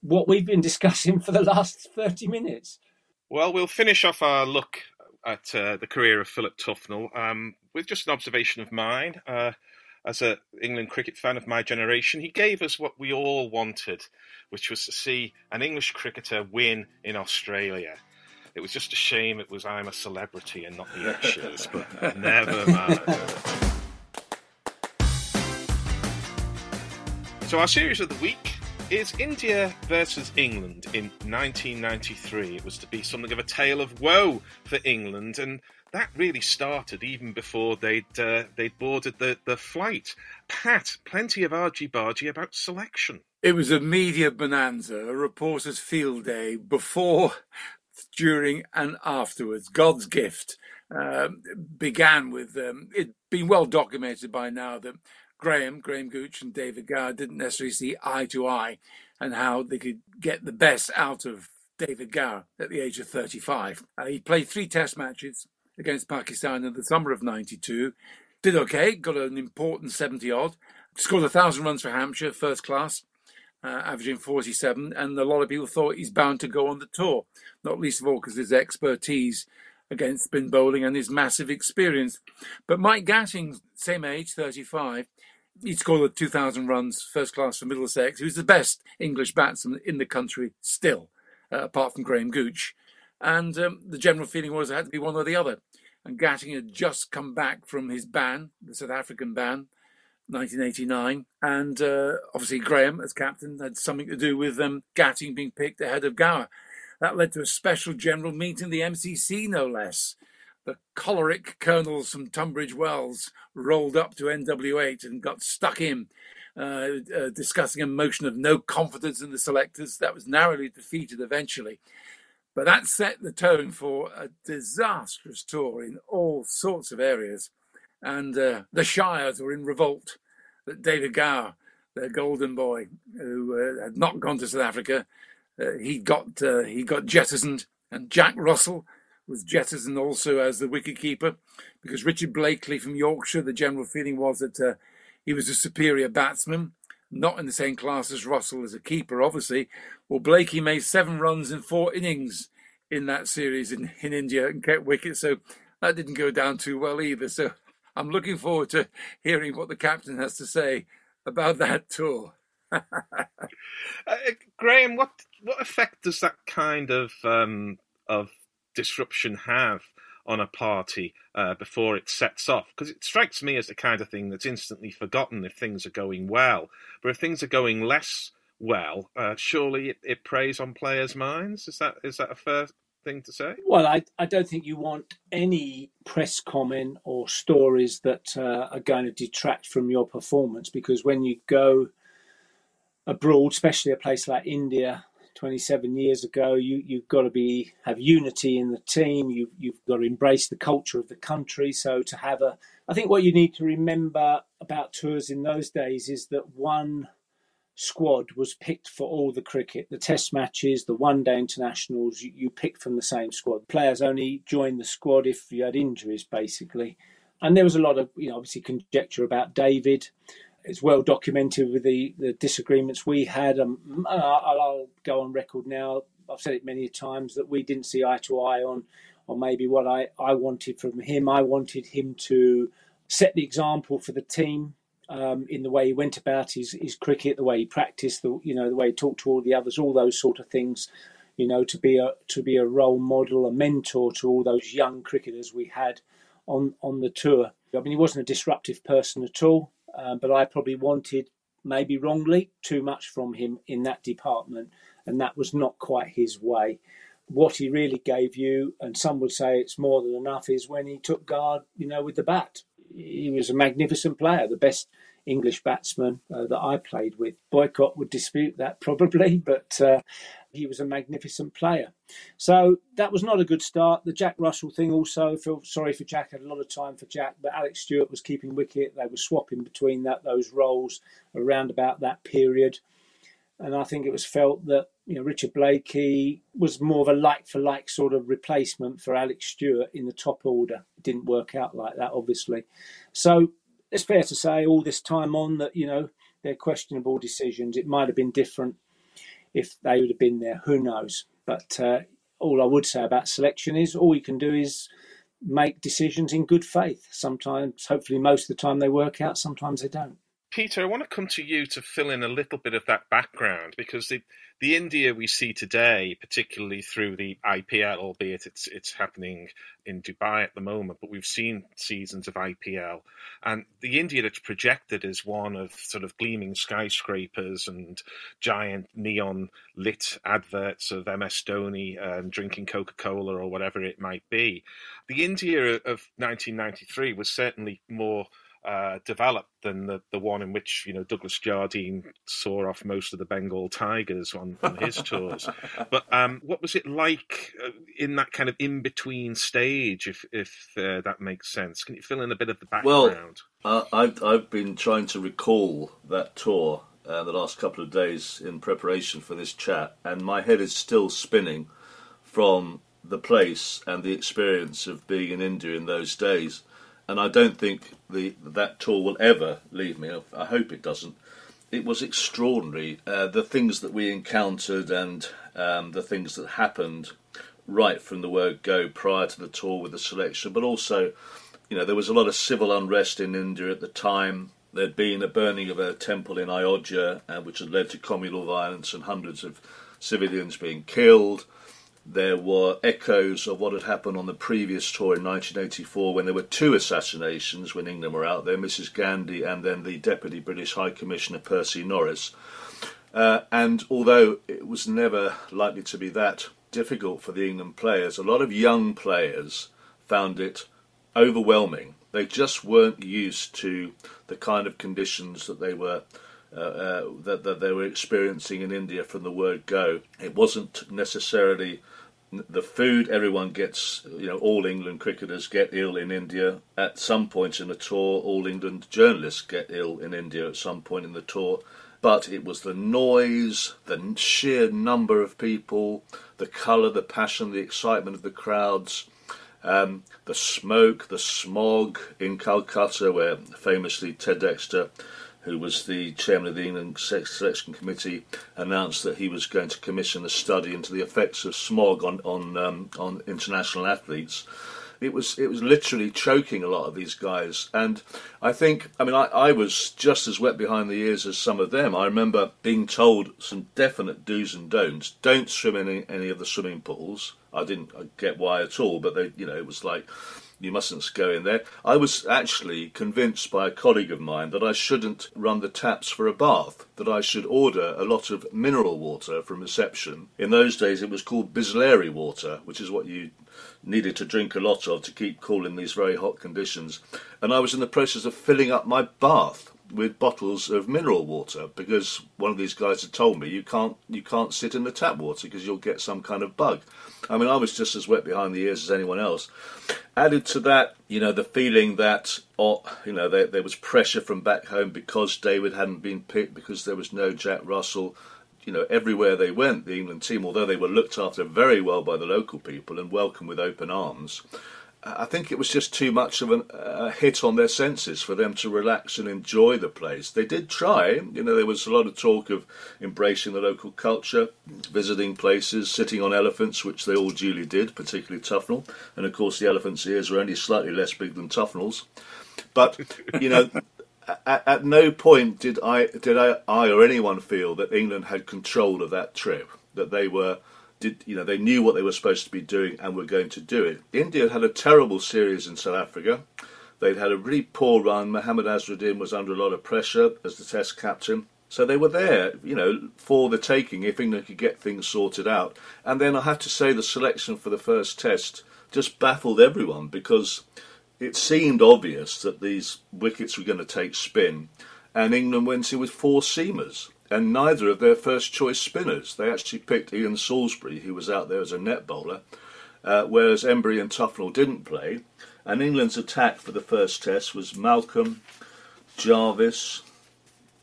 what we've been discussing for the last 30 minutes. Well, we'll finish off our look at uh, the career of Philip Tufnell um, with just an observation of mine. Uh, as an England cricket fan of my generation, he gave us what we all wanted, which was to see an English cricketer win in Australia. It was just a shame it was I'm a celebrity and not the Ashes, but never mind. So, our series of the week is India versus England in 1993. It was to be something of a tale of woe for England, and that really started even before they'd uh, they'd boarded the, the flight. Pat, plenty of argy bargy about selection. It was a media bonanza, a reporter's field day before, during, and afterwards. God's gift um, began with um, it being well documented by now that Graham, Graham Gooch, and David Gower didn't necessarily see eye to eye and how they could get the best out of David Gower at the age of 35. Uh, he played three test matches against Pakistan in the summer of 92. Did okay, got an important 70 odd, scored a thousand runs for Hampshire, first class, uh, averaging 47. And a lot of people thought he's bound to go on the tour, not least of all because his expertise against spin bowling and his massive experience. But Mike Gatting, same age, 35, he scored 2,000 runs, first class for Middlesex. Was the best English batsman in the country still, uh, apart from Graham Gooch. And um, the general feeling was it had to be one or the other. And Gatting had just come back from his ban, the South African ban, 1989. And uh, obviously, Graham, as captain, had something to do with um, Gatting being picked ahead of Gower. That led to a special general meeting, the MCC no less, the choleric colonels from Tunbridge Wells rolled up to NW8 and got stuck in, uh, uh, discussing a motion of no confidence in the selectors. That was narrowly defeated eventually. But that set the tone for a disastrous tour in all sorts of areas. And uh, the Shires were in revolt that David Gower, their golden boy, who uh, had not gone to South Africa, uh, he got uh, he got jettisoned, and Jack Russell was jettisoned also as the wicketkeeper because Richard Blakey from Yorkshire. The general feeling was that uh, he was a superior batsman, not in the same class as Russell as a keeper, obviously. Well, Blakey made seven runs in four innings in that series in, in India and kept wicket, so that didn't go down too well either. So I'm looking forward to hearing what the captain has to say about that tour. uh, Graham, what what effect does that kind of um, of disruption have on a party uh, before it sets off? Because it strikes me as the kind of thing that's instantly forgotten if things are going well, but if things are going less well, uh, surely it, it preys on players' minds. Is that is that a fair thing to say? Well, I, I don't think you want any press comment or stories that uh, are going to detract from your performance because when you go abroad, especially a place like India, 27 years ago, you, you've got to be have unity in the team. You, you've got to embrace the culture of the country. So to have a, I think what you need to remember about tours in those days is that one squad was picked for all the cricket, the test matches, the one day internationals, you, you picked from the same squad. Players only joined the squad if you had injuries, basically. And there was a lot of, you know, obviously conjecture about David. It's well documented with the, the disagreements we had. Um, I'll, I'll go on record now. I've said it many times that we didn't see eye to eye on, on maybe what I, I wanted from him. I wanted him to set the example for the team um, in the way he went about his, his cricket, the way he practiced, the you know the way he talked to all the others, all those sort of things. You know, to be a to be a role model, a mentor to all those young cricketers we had on on the tour. I mean, he wasn't a disruptive person at all, um, but I probably wanted, maybe wrongly, too much from him in that department, and that was not quite his way. What he really gave you, and some would say it's more than enough, is when he took guard, you know, with the bat he was a magnificent player, the best English batsman uh, that I played with. Boycott would dispute that probably, but uh, he was a magnificent player. So that was not a good start. The Jack Russell thing also, feel sorry for Jack, had a lot of time for Jack, but Alex Stewart was keeping wicket. They were swapping between that those roles around about that period. And I think it was felt that you know Richard Blakey was more of a like for like sort of replacement for Alex Stewart in the top order. It didn't work out like that, obviously. So it's fair to say all this time on that you know they're questionable decisions. It might have been different if they would have been there. Who knows? But uh, all I would say about selection is all you can do is make decisions in good faith. Sometimes, hopefully, most of the time they work out. Sometimes they don't. Peter, I want to come to you to fill in a little bit of that background because the, the India we see today, particularly through the IPL, albeit it's it's happening in Dubai at the moment, but we've seen seasons of IPL, and the India that's projected is one of sort of gleaming skyscrapers and giant neon lit adverts of MS Dhoni um, drinking Coca Cola or whatever it might be. The India of 1993 was certainly more uh, developed than the, the one in which you know Douglas Jardine saw off most of the Bengal tigers on, on his tours. But um, what was it like uh, in that kind of in between stage, if if uh, that makes sense? Can you fill in a bit of the background? Well, I've I've been trying to recall that tour uh, the last couple of days in preparation for this chat, and my head is still spinning from the place and the experience of being in India in those days and I don't think the that tour will ever leave me. I hope it doesn't. It was extraordinary. Uh, the things that we encountered and um, the things that happened right from the word go prior to the tour with the selection, but also, you know, there was a lot of civil unrest in India at the time. There'd been a burning of a temple in Ayodhya, uh, which had led to communal violence and hundreds of civilians being killed. There were echoes of what had happened on the previous tour in 1984 when there were two assassinations when England were out there Mrs. Gandhi and then the Deputy British High Commissioner Percy Norris. Uh, and although it was never likely to be that difficult for the England players, a lot of young players found it overwhelming. They just weren't used to the kind of conditions that they were uh, uh, that, that they were experiencing in India from the word go. It wasn't necessarily the food everyone gets, you know, all England cricketers get ill in India at some point in the tour. All England journalists get ill in India at some point in the tour, but it was the noise, the sheer number of people, the colour, the passion, the excitement of the crowds, um, the smoke, the smog in Calcutta, where famously Ted Dexter, who was the chairman of the England Selection Committee, announced that he was going to commission a study into the effects of smog on on um, on international athletes it was it was literally choking a lot of these guys. And I think, I mean, I, I was just as wet behind the ears as some of them. I remember being told some definite do's and don'ts. Don't swim in any, any of the swimming pools. I didn't get why at all, but they, you know, it was like you mustn't go in there. I was actually convinced by a colleague of mine that I shouldn't run the taps for a bath, that I should order a lot of mineral water from reception. In those days, it was called Bisleri water, which is what you needed to drink a lot of to keep cool in these very hot conditions. And I was in the process of filling up my bath with bottles of mineral water because one of these guys had told me you can't you can't sit in the tap water because you'll get some kind of bug. I mean, I was just as wet behind the ears as anyone else. Added to that, you know, the feeling that oh, you know there, there was pressure from back home because David hadn't been picked because there was no Jack Russell you know, everywhere they went, the England team, although they were looked after very well by the local people and welcomed with open arms, I think it was just too much of an, a hit on their senses for them to relax and enjoy the place. They did try, you know, there was a lot of talk of embracing the local culture, visiting places, sitting on elephants, which they all duly did, particularly Tufnell. And of course, the elephant's ears were only slightly less big than Tufnell's. But, you know, at, at, no point did I did I, I or anyone feel that England had control of that trip. That they were did you know they knew what they were supposed to be doing and were going to do it. India had a terrible series in South Africa. They'd had a really poor run. Mohammad Azharuddin was under a lot of pressure as the Test captain. So they were there, you know, for the taking if England could get things sorted out. And then I have to say the selection for the first test just baffled everyone because it seemed obvious that these wickets were going to take spin, and England went in with four seamers, and neither of their first choice spinners. They actually picked Ian Salisbury, who was out there as a net bowler, uh, whereas Emburey and Tufnell didn't play. And England's attack for the first test was Malcolm, Jarvis,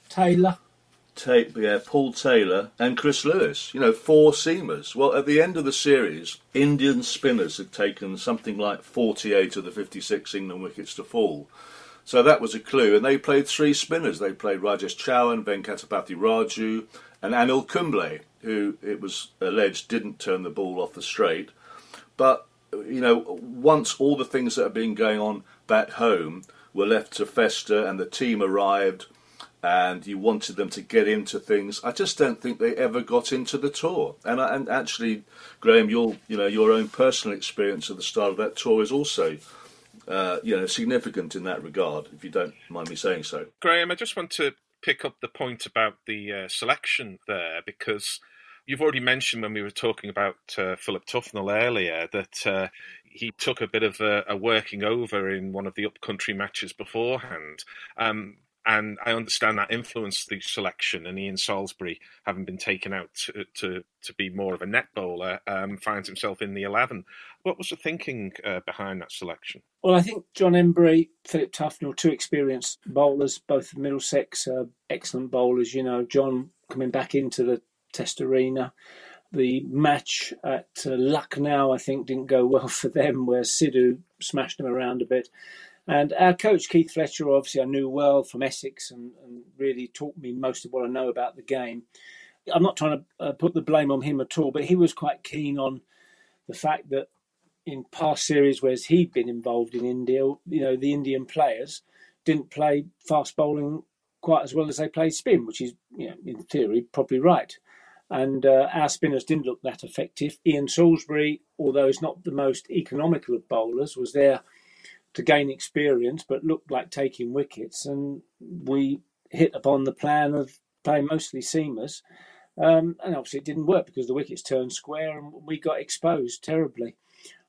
Taylor, Ta- yeah, Paul Taylor and Chris Lewis. You know, four seamers. Well, at the end of the series, Indian spinners had taken something like 48 of the 56 England wickets to fall. So that was a clue. And they played three spinners. They played Rajesh Chauhan, Venkatapati Raju, and Anil Kumble, who it was alleged didn't turn the ball off the straight. But, you know, once all the things that have been going on back home were left to fester and the team arrived – and you wanted them to get into things. I just don't think they ever got into the tour. And, and actually, Graham, your you know your own personal experience at the start of that tour is also uh, you know significant in that regard. If you don't mind me saying so, Graham, I just want to pick up the point about the uh, selection there because. You've already mentioned when we were talking about uh, Philip Tufnell earlier that uh, he took a bit of a, a, working over in one of the upcountry matches beforehand. Um, and I understand that influenced the selection. And Ian Salisbury, having been taken out to to, to be more of a net bowler, um, finds himself in the eleven. What was the thinking uh, behind that selection? Well, I think John Emburey, Philip Tufnell, two experienced bowlers, both Middlesex, uh, excellent bowlers. You know, John coming back into the Test arena. The match at uh, Lucknow, I think, didn't go well for them, where Sidhu smashed them around a bit. And our coach, Keith Fletcher, obviously I knew well from Essex and, and really taught me most of what I know about the game. I'm not trying to uh, put the blame on him at all, but he was quite keen on the fact that in past series where he'd been involved in India, you know, the Indian players didn't play fast bowling quite as well as they played spin, which is, you know, in theory, probably right. And uh, our spinners didn't look that effective. Ian Salisbury, although he's not the most economical of bowlers, was there to gain experience, but looked like taking wickets. And we hit upon the plan of playing mostly seamers. Um, and obviously, it didn't work because the wickets turned square and we got exposed terribly.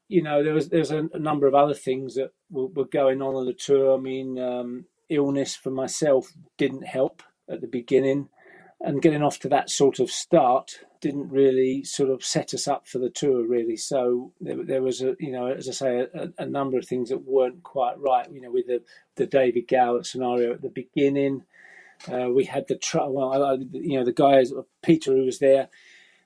You know, there was there's a, a number of other things that were, were, going on on the tour. I mean, um, illness for myself didn't help at the beginning, and getting off to that sort of start didn't really sort of set us up for the tour really so there, there was a you know as i say a, a, number of things that weren't quite right you know with the the david gower scenario at the beginning Uh, we had the tra- well, you know the guys Peter who was there,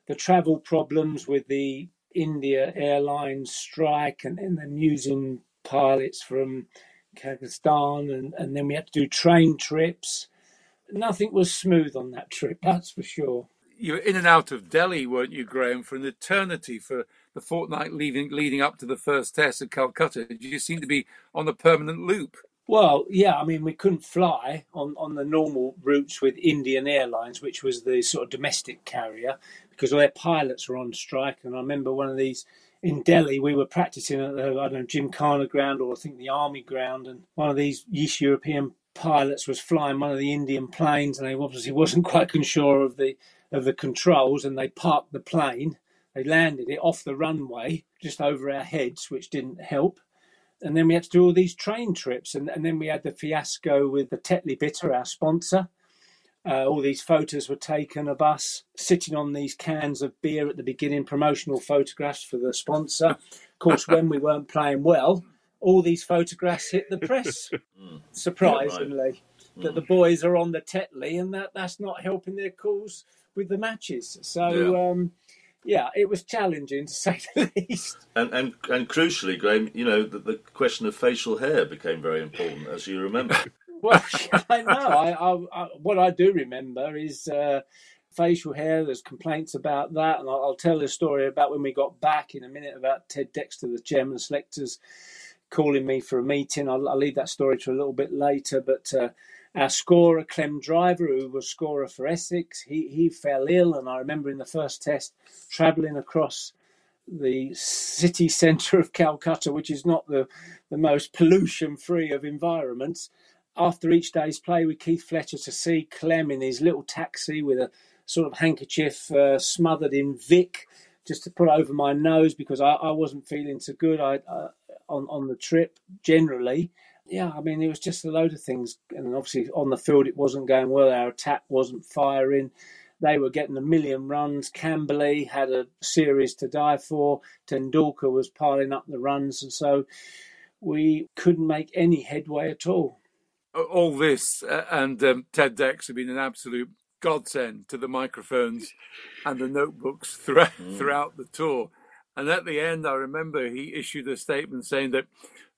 the travel problems with the India Airlines strike, and, and then using pilots from Kazakhstan, and, and then we had to do train trips. Nothing was smooth on that trip, that's for sure. You were in and out of Delhi, weren't you, Graham, for an eternity for the fortnight leading leading up to the first test at Calcutta. You seem to be on a permanent loop. Well, yeah, I mean, we couldn't fly on, on the normal routes with Indian Airlines, which was the sort of domestic carrier, because all their pilots were on strike. And I remember one of these in Delhi, we were practicing at the, I don't know, Gymkhana ground or I think the army ground, and one of these East European pilots was flying one of the Indian planes, and they obviously wasn't quite sure of the of the controls, and they parked the plane. They landed it off the runway just over our heads, which didn't help. And then we had to do all these train trips, and, and then we had the fiasco with the Tetley Bitter, our sponsor, uh, all these photos were taken of us sitting on these cans of beer at the beginning, promotional photographs for the sponsor. Of course, when we weren't playing well, all these photographs hit the press, mm. surprisingly. Yeah, That the boys are on the Tetley, and that, that's not helping their cause with the matches. So, yeah. Um, yeah, it was challenging to say the least. And and and crucially, Graham, you know, the, the question of facial hair became very important, as you remember. well, I know. I, I, I, what I do remember is uh, facial hair. There's complaints about that, and I'll, I'll, tell the story about when we got back in a minute about Ted Dexter, the chairman of selectors, calling me for a meeting. I'll, I'll leave that story to a little bit later, but. Uh, our scorer, Clem Driver, who was scorer for Essex, he, he fell ill, and I remember in the first test travelling across the city centre of Calcutta, which is not the, the most pollution free of environments, after each day's play with Keith Fletcher to see Clem in his little taxi with a sort of handkerchief uh, smothered in Vic just to put over my nose because I, I wasn't feeling so good I, uh, on, on the trip generally. Yeah, I mean, it was just a load of things. And obviously, on the field, it wasn't going well. Our attack wasn't firing. They were getting a million runs. Kambli had a series to die for. Tendulkar was piling up the runs. And so we couldn't make any headway at all all this uh, and um, Ted Dex have been an absolute godsend to the microphones and the notebooks throughout, mm. throughout the tour. And at the end, I remember he issued a statement saying that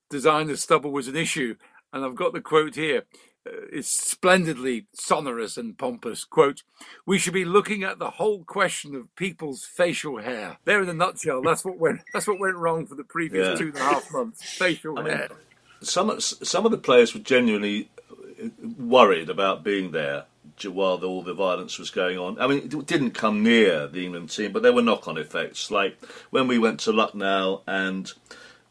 designer stubble was an issue. And I've got the quote here. Uh, it's splendidly sonorous and pompous. Quote, we should be looking at the whole question of people's facial hair. There in a nutshell, that's what went that's what went wrong for the previous yeah. two and a half months. Facial I hair. Mean, some some of the players were genuinely worried about being there while all the violence was going on. I mean, it didn't come near the England team, but there were knock-on effects. Like when we went to Lucknow, and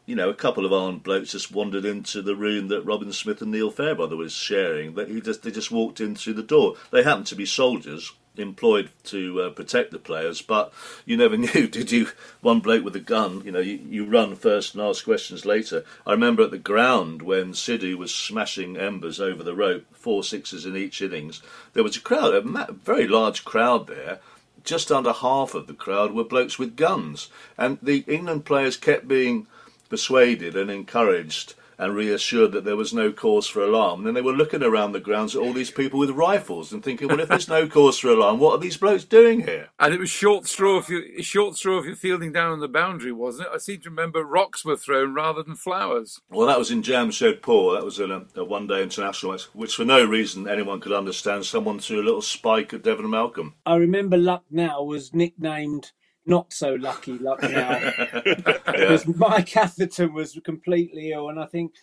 you know, a couple of armed blokes just wandered into the room that Robin Smith and Neil Fairbrother was sharing. That he just they just walked in through the door. They happened to be soldiers employed to uh, protect the players, but you never knew, did you? One bloke with a gun, you know, you, you run first and ask questions later. I remember at the ground when Sidhu was smashing Emburey over the rope, four sixes in each innings, there was a crowd, a very large crowd there. Just under half of the crowd were blokes with guns, and the England players kept being persuaded and encouraged and reassured that there was no cause for alarm. And then they were looking around the grounds at all these people with rifles and thinking, well, if there's no cause for alarm, what are these blokes doing here? And it was short straw if you short straw if you're fielding down on the boundary, wasn't it? I seem to remember rocks were thrown rather than flowers. Well, that was in Jamshedpur. That was a, a one-day international match, which for no reason anyone could understand, someone threw a little spike at Devon Malcolm. I remember Lucknow was nicknamed not so lucky luck now because Mike Atherton was completely ill, and I think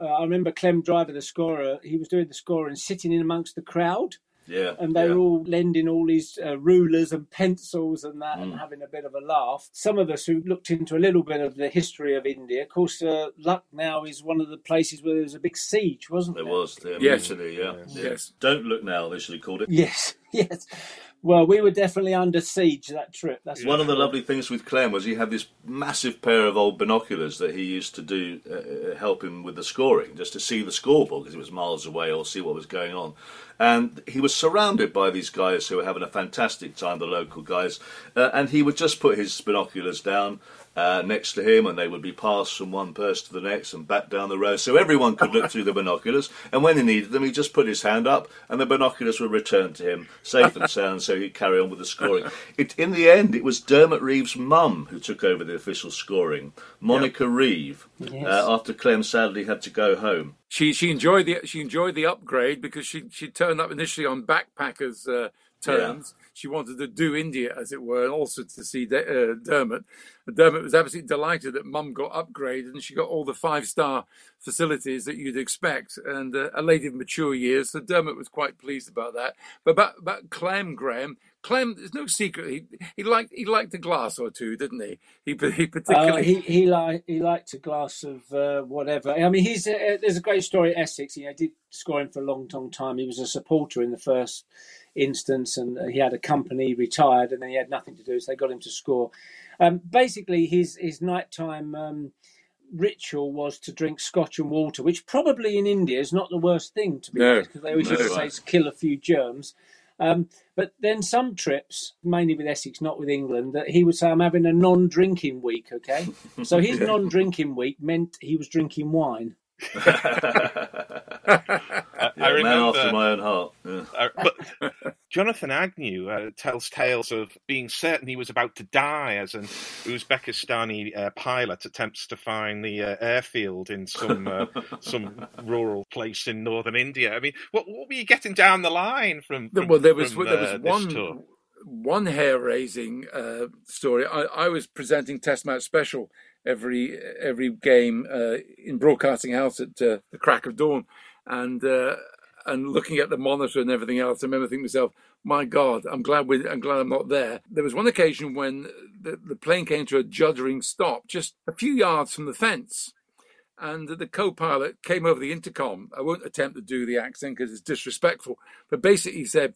uh, I remember Clem Driver, the scorer, he was doing the scoring, sitting in amongst the crowd. Yeah, and they yeah. were all lending all these uh, rulers and pencils and that, mm. and having a bit of a laugh. Some of us who looked into a little bit of the history of India, of course, uh, Lucknow is one of the places where there was a big siege, wasn't there? There was, yeah, yes. yeah. yeah. Yes. Don't look now. They should have called it. Yes, yes. Well, we were definitely under siege that trip. That's one of the lovely things with Clem was he had this massive pair of old binoculars that he used to do uh, uh help him with the scoring, just to see the scoreboard because it was miles away or see what was going on. and he was surrounded by these guys who were having a fantastic time, the local guys, uh, and he would just put his binoculars down uh, next to him, and they would be passed from one person to the next and back down the row, so everyone could look through the binoculars. And when he needed them, he just put his hand up, and the binoculars were returned to him, safe and sound, so he'd carry on with the scoring. It, in the end, it was Dermot Reeve's mum who took over the official scoring, Monica yep. Reeve, yes. uh, after Clem sadly had to go home. She she enjoyed the she enjoyed the upgrade because she she turned up initially on backpackers. Uh, terms. Yeah. She wanted to do India, as it were, and also to see De- uh, Dermot. Dermot was absolutely delighted that Mum got upgraded and she got all the five star facilities that you'd expect, and uh, a lady of mature years. So Dermot was quite pleased about that. But about, about Clem Graham, Clem, there's no secret. He he liked he liked a glass or two, didn't he? He he particularly uh, he he liked he liked a glass of uh, whatever. I mean, he's uh, there's a great story at Essex. He did score him for a long, long time. He was a supporter in the first instance, and he had a company, retired, and then he had nothing to do, so they got him to score. Um, basically, his his nighttime um, ritual was to drink scotch and water, which probably in India is not the worst thing to be no, because they always no, used to say to kill a few germs. Um, but then some trips, mainly with Essex, not with England, that he would say, "I'm having a non-drinking week." Okay, so his non-drinking week meant he was drinking wine. I, yeah, I remember, man after my own heart. Yeah. Uh, but Jonathan Agnew uh, tells tales of being certain he was about to die as an Uzbekistani uh, pilot attempts to find the uh, airfield in some uh, some rural place in northern India. I mean, what, what were you getting down the line from? from well, there was from, there was one one hair raising uh, story. I, I was presenting Test Match Special every every game uh, in broadcasting house at uh, the crack of dawn, and uh, and looking at the monitor and everything else. I remember thinking to myself, "My God, I'm glad we I'm glad I'm not there." There was one occasion when the, the plane came to a juddering stop just a few yards from the fence. And the co-pilot came over the intercom. I won't attempt to do the accent because it's disrespectful. But basically, he said,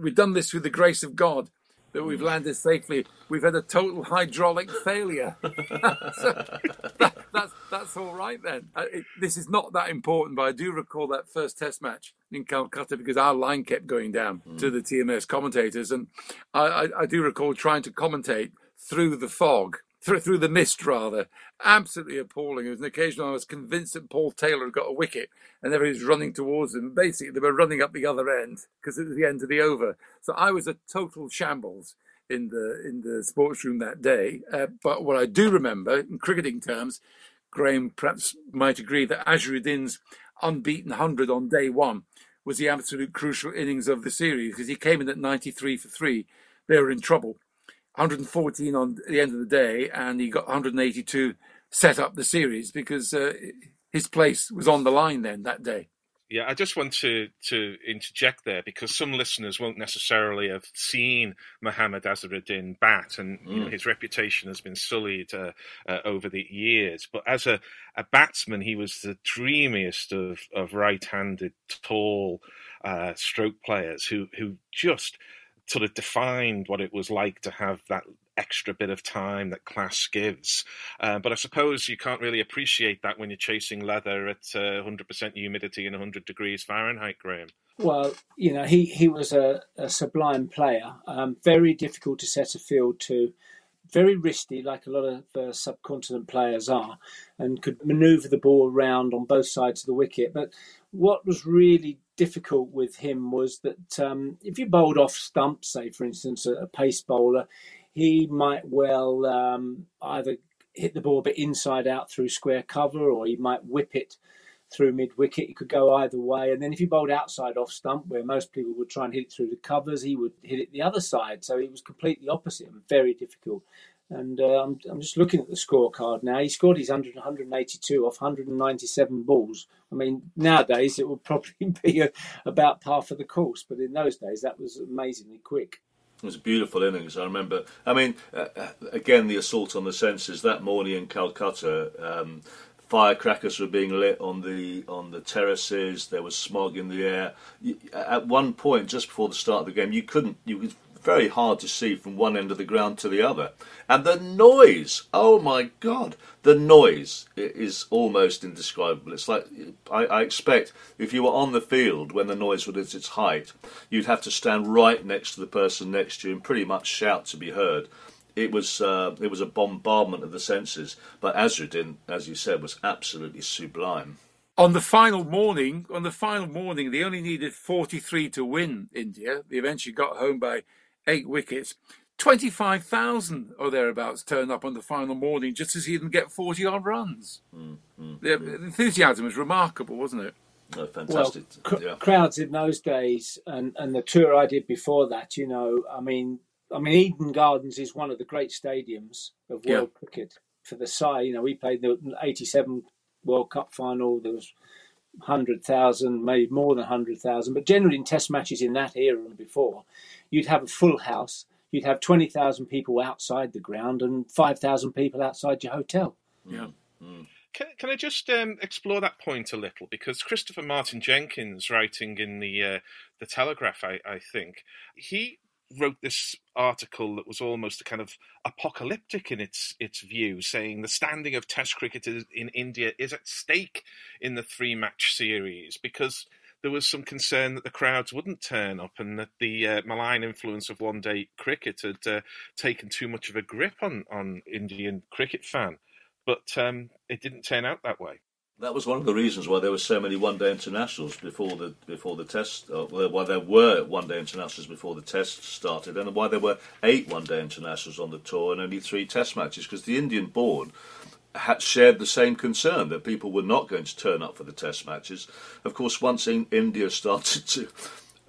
"We've done this through the grace of God." That we've landed safely. We've had a total hydraulic failure. so that, that's that's all right then. Uh, it, this is not that important, but I do recall that first Test match in Calcutta because our line kept going down mm. to the TMS commentators, and I, I, I do recall trying to commentate through the fog through, through the mist rather. Absolutely appalling. It was an occasion I was convinced that Paul Taylor had got a wicket and everybody was running towards him. Basically, they were running up the other end because it was the end of the over. So I was a total shambles in the in the sports room that day. Uh, but what I do remember, in cricketing terms, Graham perhaps might agree that Azharuddin's unbeaten hundred on day one was the absolute crucial innings of the series because he came in at 93 for three. They were in trouble. 114 on the end of the day, and he got 182 set up the series because uh, his place was on the line then that day. Yeah, I just want to, to interject there because some listeners won't necessarily have seen Mohammad Azharuddin bat, and mm. you know, mm. his reputation has been sullied uh, uh, over the years. But as a, a batsman, he was the dreamiest of, of right-handed, tall uh, stroke players who who just sort of defined what it was like to have that extra bit of time that class gives. Uh, but I suppose you can't really appreciate that when you're chasing leather at uh, 100% humidity and 100 degrees Fahrenheit, Graham. Well, you know, he, he was a, a sublime player, um, very difficult to set a field to, very risky, like a lot of uh, subcontinent players are, and could manoeuvre the ball around on both sides of the wicket. But what was really difficult with him was that um, if you bowled off stumps, say for instance a, a pace bowler, he might well um, either hit the ball a bit inside out through square cover, or he might whip it through mid wicket. He could go either way. And then if he bowled outside off stump, where most people would try and hit it through the covers, he would hit it the other side. So he was completely opposite and very difficult. And uh, I'm, I'm just looking at the scorecard now. He scored his 100, 182 off 197 balls. I mean, nowadays it would probably be a, about par for the course, but in those days that was amazingly quick. It was a beautiful innings. I remember. I mean, uh, uh again, the assault on the senses that morning in Calcutta. Um, firecrackers were being lit on the on the terraces. There was smog in the air. At one point, just before the start of the game, you couldn't you was very hard to see from one end of the ground to the other. And the noise, oh my God, the noise is almost indescribable. It's like, I, I expect if you were on the field when the noise was at its height, you'd have to stand right next to the person next to you and pretty much shout to be heard it was uh, it was a bombardment of the senses. But Azharuddin, as you said, was absolutely sublime. On the final morning, on the final morning, they only needed 43 to win India. They eventually got home by eight wickets. 25,000 or thereabouts turned up on the final morning just to see them get 40 odd runs. Mm, mm, the mm. enthusiasm was remarkable, wasn't it? Oh, fantastic. Well, cr- yeah. crowds in those days and, and the tour I did before that, you know, I mean, I mean, Eden Gardens is one of the great stadiums of world yeah. cricket for the side. You know, we played the 87 World Cup final. There was 100,000, maybe more than 100,000. But generally, in test matches in that era and before, you'd have a full house. You'd have 20,000 people outside the ground and 5,000 people outside your hotel. Yeah. Mm. Can, can I just um, explore that point a little? Because Christopher Martin Jenkins, writing in the uh, the Telegraph, I, I think he wrote this article that was almost a kind of apocalyptic in its its view, saying the standing of Test cricket in India is at stake in the three match series because there was some concern that the crowds wouldn't turn up and that the uh, malign influence of one day cricket had uh, taken too much of a grip on on Indian cricket fan. But um, it didn't turn out that way. That was one of the reasons why there were so many one-day internationals before the before the test. Uh, why there were one-day internationals before the test started, and why there were eight one-day internationals on the tour and only three test matches. Because the Indian board had shared the same concern that people were not going to turn up for the test matches. Of course, once in India started to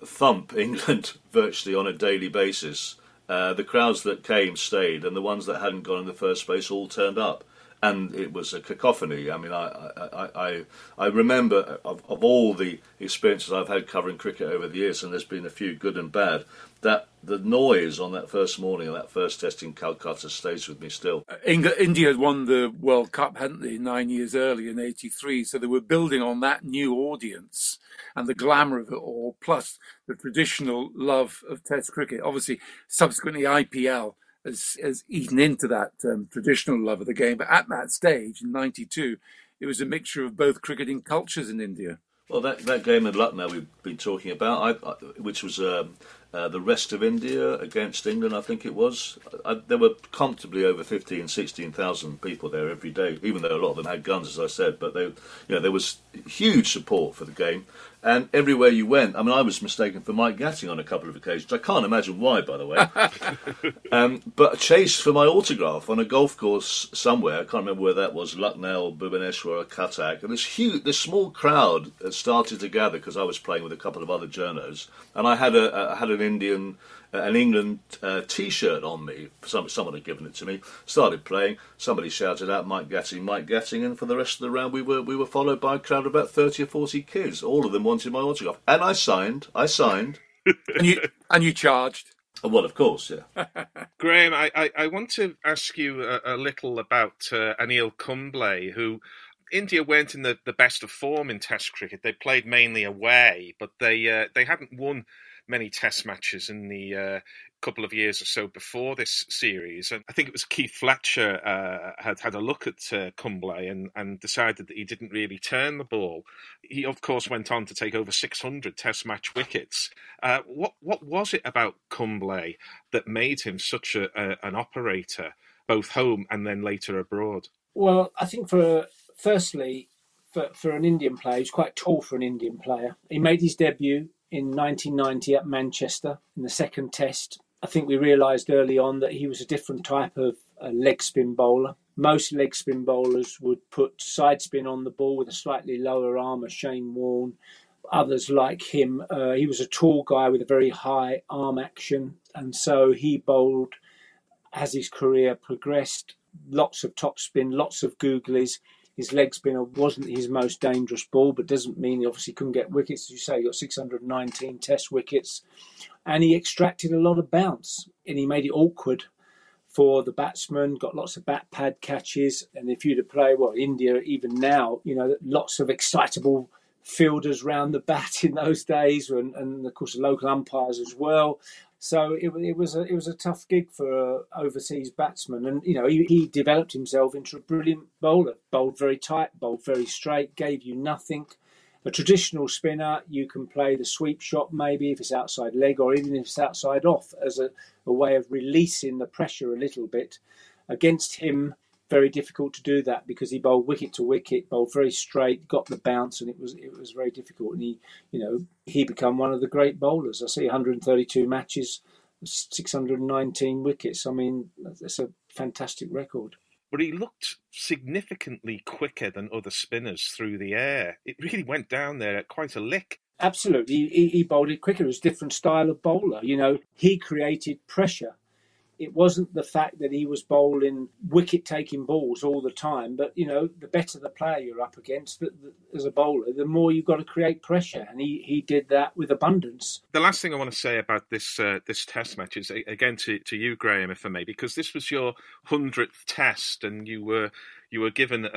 thump England virtually on a daily basis, uh, the crowds that came stayed, and the ones that hadn't gone in the first place all turned up and it was a cacophony. I mean, I I, I, I remember of, of all the experiences I've had covering cricket over the years, and there's been a few good and bad. That the noise on that first morning, of that first test in Calcutta, stays with me still. Uh, India had won the World Cup, hadn't they, nine years earlier in '83? So they were building on that new audience and the glamour of it all, plus the traditional love of Test cricket. Obviously, subsequently IPL has, has eaten into that um, traditional love of the game. But at that stage in '92, it was a mixture of both cricketing cultures in India. Well, that, that game in Lucknow we've been talking about, I, I, which was um, uh, the rest of India against England, I think it was. I, there were comfortably over 15, 16,000 people there every day, even though a lot of them had guns, as I said. But they, you know, there was huge support for the game. And everywhere you went, I mean, I was mistaken for Mike Gatting on a couple of occasions. I can't imagine why, by the way. um, but chased for my autograph on a golf course somewhere. I can't remember where that was, Lucknow, Bhubaneswar, or Cuttack. And this huge, this small crowd started to gather because I was playing with a couple of other journos, and I had a, I had an Indian an England uh, T-shirt on me. Some, someone had given it to me. Started playing. Somebody shouted out Mike Gatting, Mike Gatting, and for the rest of the round we were we were followed by a crowd of about thirty or forty kids. All of them wanted my autograph, and I signed. I signed. and you and you charged. Oh, well, of course, yeah. Graham, I, I, I, want to ask you a, a little about uh, Anil Kumble, who India weren't in the, the best of form in Test cricket. They played mainly away, but they uh, they hadn't won many test matches in the uh, couple of years or so before this series. And I think it was Keith Fletcher uh, had had a look at uh, and, and decided that he didn't really turn the ball. He, of course, went on to take over 600 test match wickets. Uh, what, what was it about Kumble that made him such a, a, an operator, both home and then later abroad? Well, I think for firstly, for, for an Indian player, he's quite tall for an Indian player. He made his debut in 1990 at Manchester in the second test. I think we realised early on that he was a different type of leg spin bowler. Most leg spin bowlers would put side spin on the ball with a slightly lower arm, as Shane Warne. Others like him, uh, he was a tall guy with a very high arm action, and so he bowled as his career progressed. Lots of top spin, lots of googlies his leg spinner wasn't his most dangerous ball, but doesn't mean he obviously couldn't get wickets. As you say, he got 619 test wickets, and he extracted a lot of bounce, and he made it awkward for the batsman. Got lots of bat pad catches, and if you'd have played well, India even now, you know, lots of excitable fielders round the bat in those days, and, and of course the local umpires as well. So it, it was a it was a tough gig for an overseas batsman, and you know he, he developed himself into a brilliant bowler. Bowled very tight, bowled very straight, gave you nothing. A traditional spinner, you can play the sweep shot maybe if it's outside leg or even if it's outside off as a, a way of releasing the pressure a little bit. Against him, very difficult to do that because he bowled wicket to wicket, bowled very straight, got the bounce, and it was it was very difficult. And he, you know, he became one of the great bowlers. I see 132 matches, 619 wickets. I mean, that's a fantastic record. But he looked significantly quicker than other spinners through the air. It really went down there at quite a lick. Absolutely, he, he bowled it quicker. It was a different style of bowler. You know, he created pressure it wasn't the fact that he was bowling wicket taking balls all the time, but you know, the better the player you're up against the, the, as a bowler, the more you've got to create pressure, and he, he did that with abundance. The last thing I want to say about this uh, this Test match is again to, to you, Graham, if I may, because this was your hundredth Test, and you were you were given a,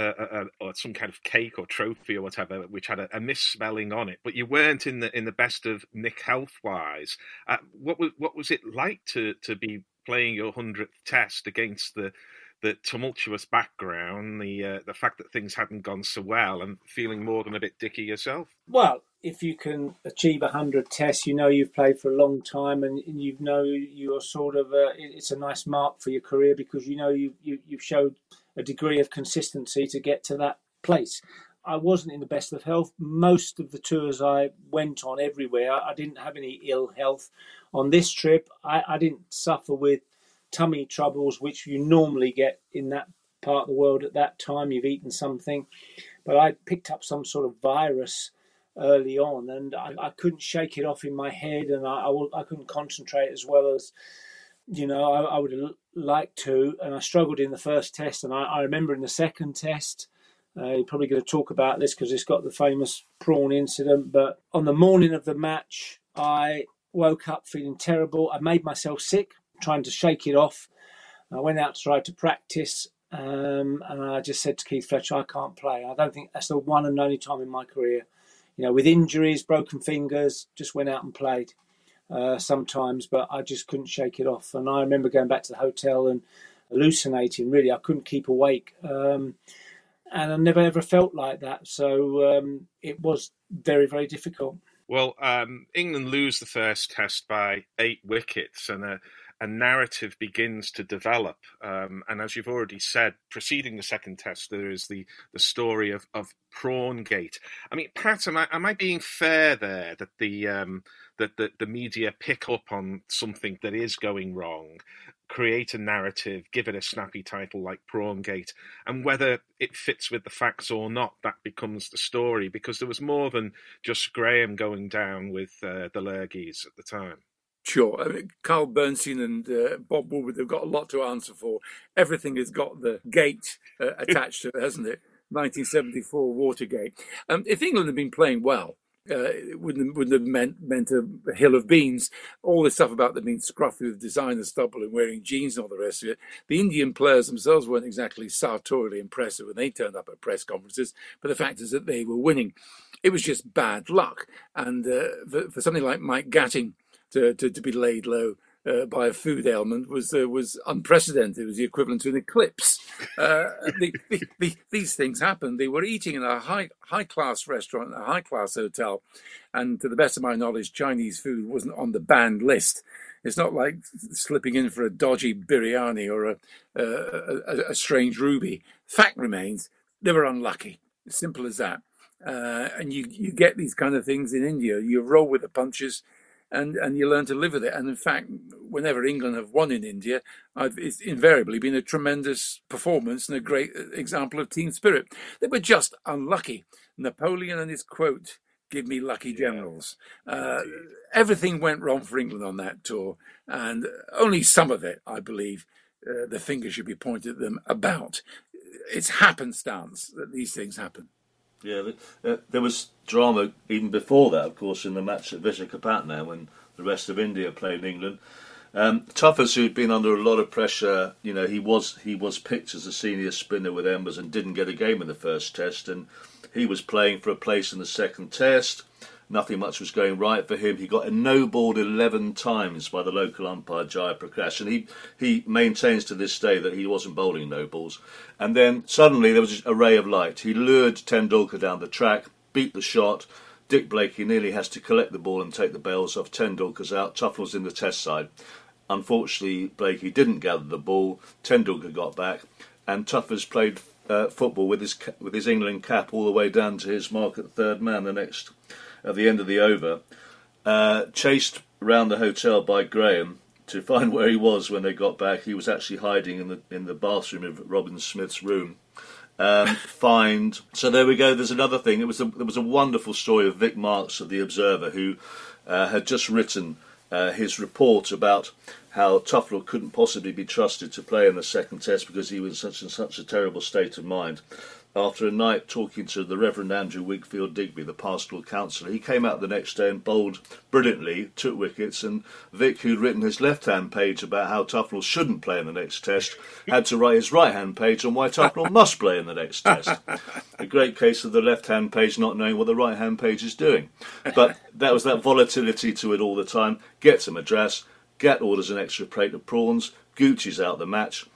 a, a, some kind of cake or trophy or whatever, which had a, misspelling on it, but you weren't in the in the best of nick health wise. Uh, what was what was it like to to be playing your hundredth test against the the tumultuous background, the uh, the fact that things hadn't gone so well, and feeling more than a bit dicky yourself? Well, if you can achieve hundred tests, you know you've played for a long time, and, you know you're sort of a, it's a nice mark for your career because you know you, you you've showed a degree of consistency to get to that place. I wasn't in the best of health. Most of the tours I went on everywhere, I didn't have any ill health. On this trip, I, I didn't suffer with tummy troubles, which you normally get in that part of the world at that time. You've eaten something, but I picked up some sort of virus early on, and I, I couldn't shake it off in my head, and I, I, I couldn't concentrate as well as you know I, would like to, and I struggled in the first test, and I remember in the second test. Uh, you're probably going to talk about this because it's got the famous prawn incident. But on the morning of the match, I woke up feeling terrible. I made myself sick, trying to shake it off. I went out to try to practice, um, and I just said to Keith Fletcher, "I can't play. I don't think that's the one and only time in my career, you know, with injuries, broken fingers, just went out and played." Uh, sometimes, but I just couldn't shake it off. And I remember going back to the hotel and hallucinating. Really, I couldn't keep awake. Um, and I never ever felt like that. So um, it was very, very difficult. Well, um, England lose the first test by eight wickets, and a, a narrative begins to develop. Um, and as you've already said, preceding the second test, there is the, the story of, of Prawngate. I mean, Pat, am I, am I being fair there that the um, that the, the media pick up on something that is going wrong, create a narrative, give it a snappy title like Prawngate, and whether it fits with the facts or not, that becomes the story. Because there was more than just Graham going down with uh, the Lurgies at the time. Sure. I mean, Carl Bernstein and uh, Bob Woodward have got a lot to answer for. Everything has got the gate uh, attached to it, hasn't it? 1974 Watergate. Um, if England had been playing well, uh, wouldn't, wouldn't have meant, meant a, a, hill of beans. All this stuff about them being scruffy with designer stubble and wearing jeans and all the rest of it. The Indian players themselves weren't exactly sartorially impressive when they turned up at press conferences, but the fact is that they were winning. It was just bad luck. And uh, for, for, something like Mike Gatting to, to, to be laid low uh, by a food ailment was uh, was unprecedented. It was the equivalent to an eclipse. Uh, the, the, the, these things happened. They were eating in a high high class restaurant, a high class hotel, and to the best of my knowledge, Chinese food wasn't on the banned list. It's not like slipping in for a dodgy biryani or a, a, a strange ruby. Fact remains, they were unlucky. Simple as that. Uh, and you you get these kind of things in India. You roll with the punches and and you learn to live with it. And in fact, whenever England have won in India, I've, it's invariably been a tremendous performance and a great example of team spirit. They were just unlucky. Napoleon and his quote, "Give me lucky generals." Uh, everything went wrong for England on that tour, and only some of it, I believe, uh, the finger should be pointed at them about. It's happenstance that these things happen. Yeah, uh, there was drama even before that, of course, in the match at Visakhapatnam when the rest of India played England. Um, Tuffers, who'd been under a lot of pressure, you know, he was he was picked as a senior spinner with Embers and didn't get a game in the first test, and he was playing for a place in the second test. Nothing much was going right for him. He got no balled 11 times by the local umpire, Jaya Prakash, and he, he maintains to this day that he wasn't bowling no balls. And then suddenly there was a ray of light. He lured Tendulkar down the track, beat the shot. Dick Blakey nearly has to collect the ball and take the bails off. Tendulkar's out. Tufnell's in the test side. Unfortunately, Blakey didn't gather the ball. Tendulkar got back, and Tuffers played uh, football with his with his England cap all the way down to his mark at third man. The next at the end of the over, uh, chased round the hotel by Graham to find where he was when they got back. He was actually hiding in the in the bathroom of Robin Smith's room. Um, find so there we go. There's another thing. It was a, there was a wonderful story of Vic Marks of the Observer who uh, had just written uh, his report about how Tufnell couldn't possibly be trusted to play in the second test because he was in such, in such a terrible state of mind after a night talking to the Reverend Andrew Wingfield Digby, the pastoral counsellor. He came out the next day and bowled brilliantly, took wickets, and Vic, who'd written his left hand page about how Tufnell shouldn't play in the next test, had to write his right hand page on why Tufnell must play in the next test. A great case of the left hand page not knowing what the right hand page is doing. But that was that volatility to it all the time. Get to Madras, Gat orders an extra plate of prawns, Goochie's out the match,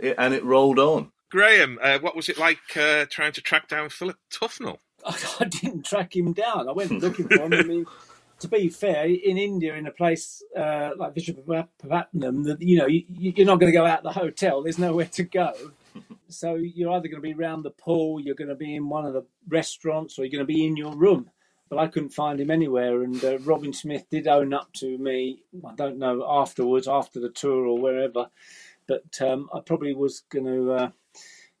and it rolled on. Graham, uh, what was it like uh, trying to track down Philip Tufnell? I didn't track him down. I went looking for him. I mean, to be fair, in India, in a place uh, like Vishakhapatnam, that you know, you, are not going to go out the hotel. There's nowhere to go. So you're either going to be around the pool, you're going to be in one of the restaurants, or you're going to be in your room. But I couldn't find him anywhere. And uh, Robin Smith did own up to me. I don't know afterwards, after the tour or wherever. But um, I probably was going to uh,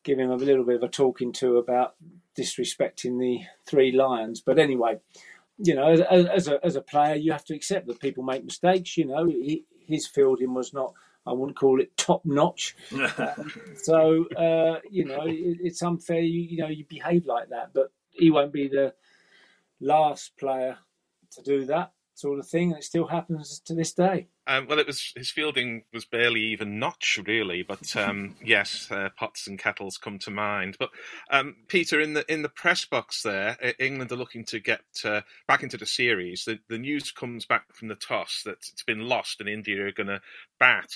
give him a little bit of a talking to about disrespecting the three lions. But anyway, you know, as, as a as a player, you have to accept that people make mistakes. You know, he, his fielding was not. I wouldn't call it top notch. um, so uh, you know, it, it's unfair. You, you know, you behave like that, but he won't be the last player to do that sort of thing, and it still happens to this day. Um, well, it was his fielding was barely even notch, really. But um, yes, uh, pots and kettles come to mind. But um, Peter, in the in the press box there, England are looking to get uh, back into the series. The, the, news comes back from the toss that it's been lost and India are going to bat.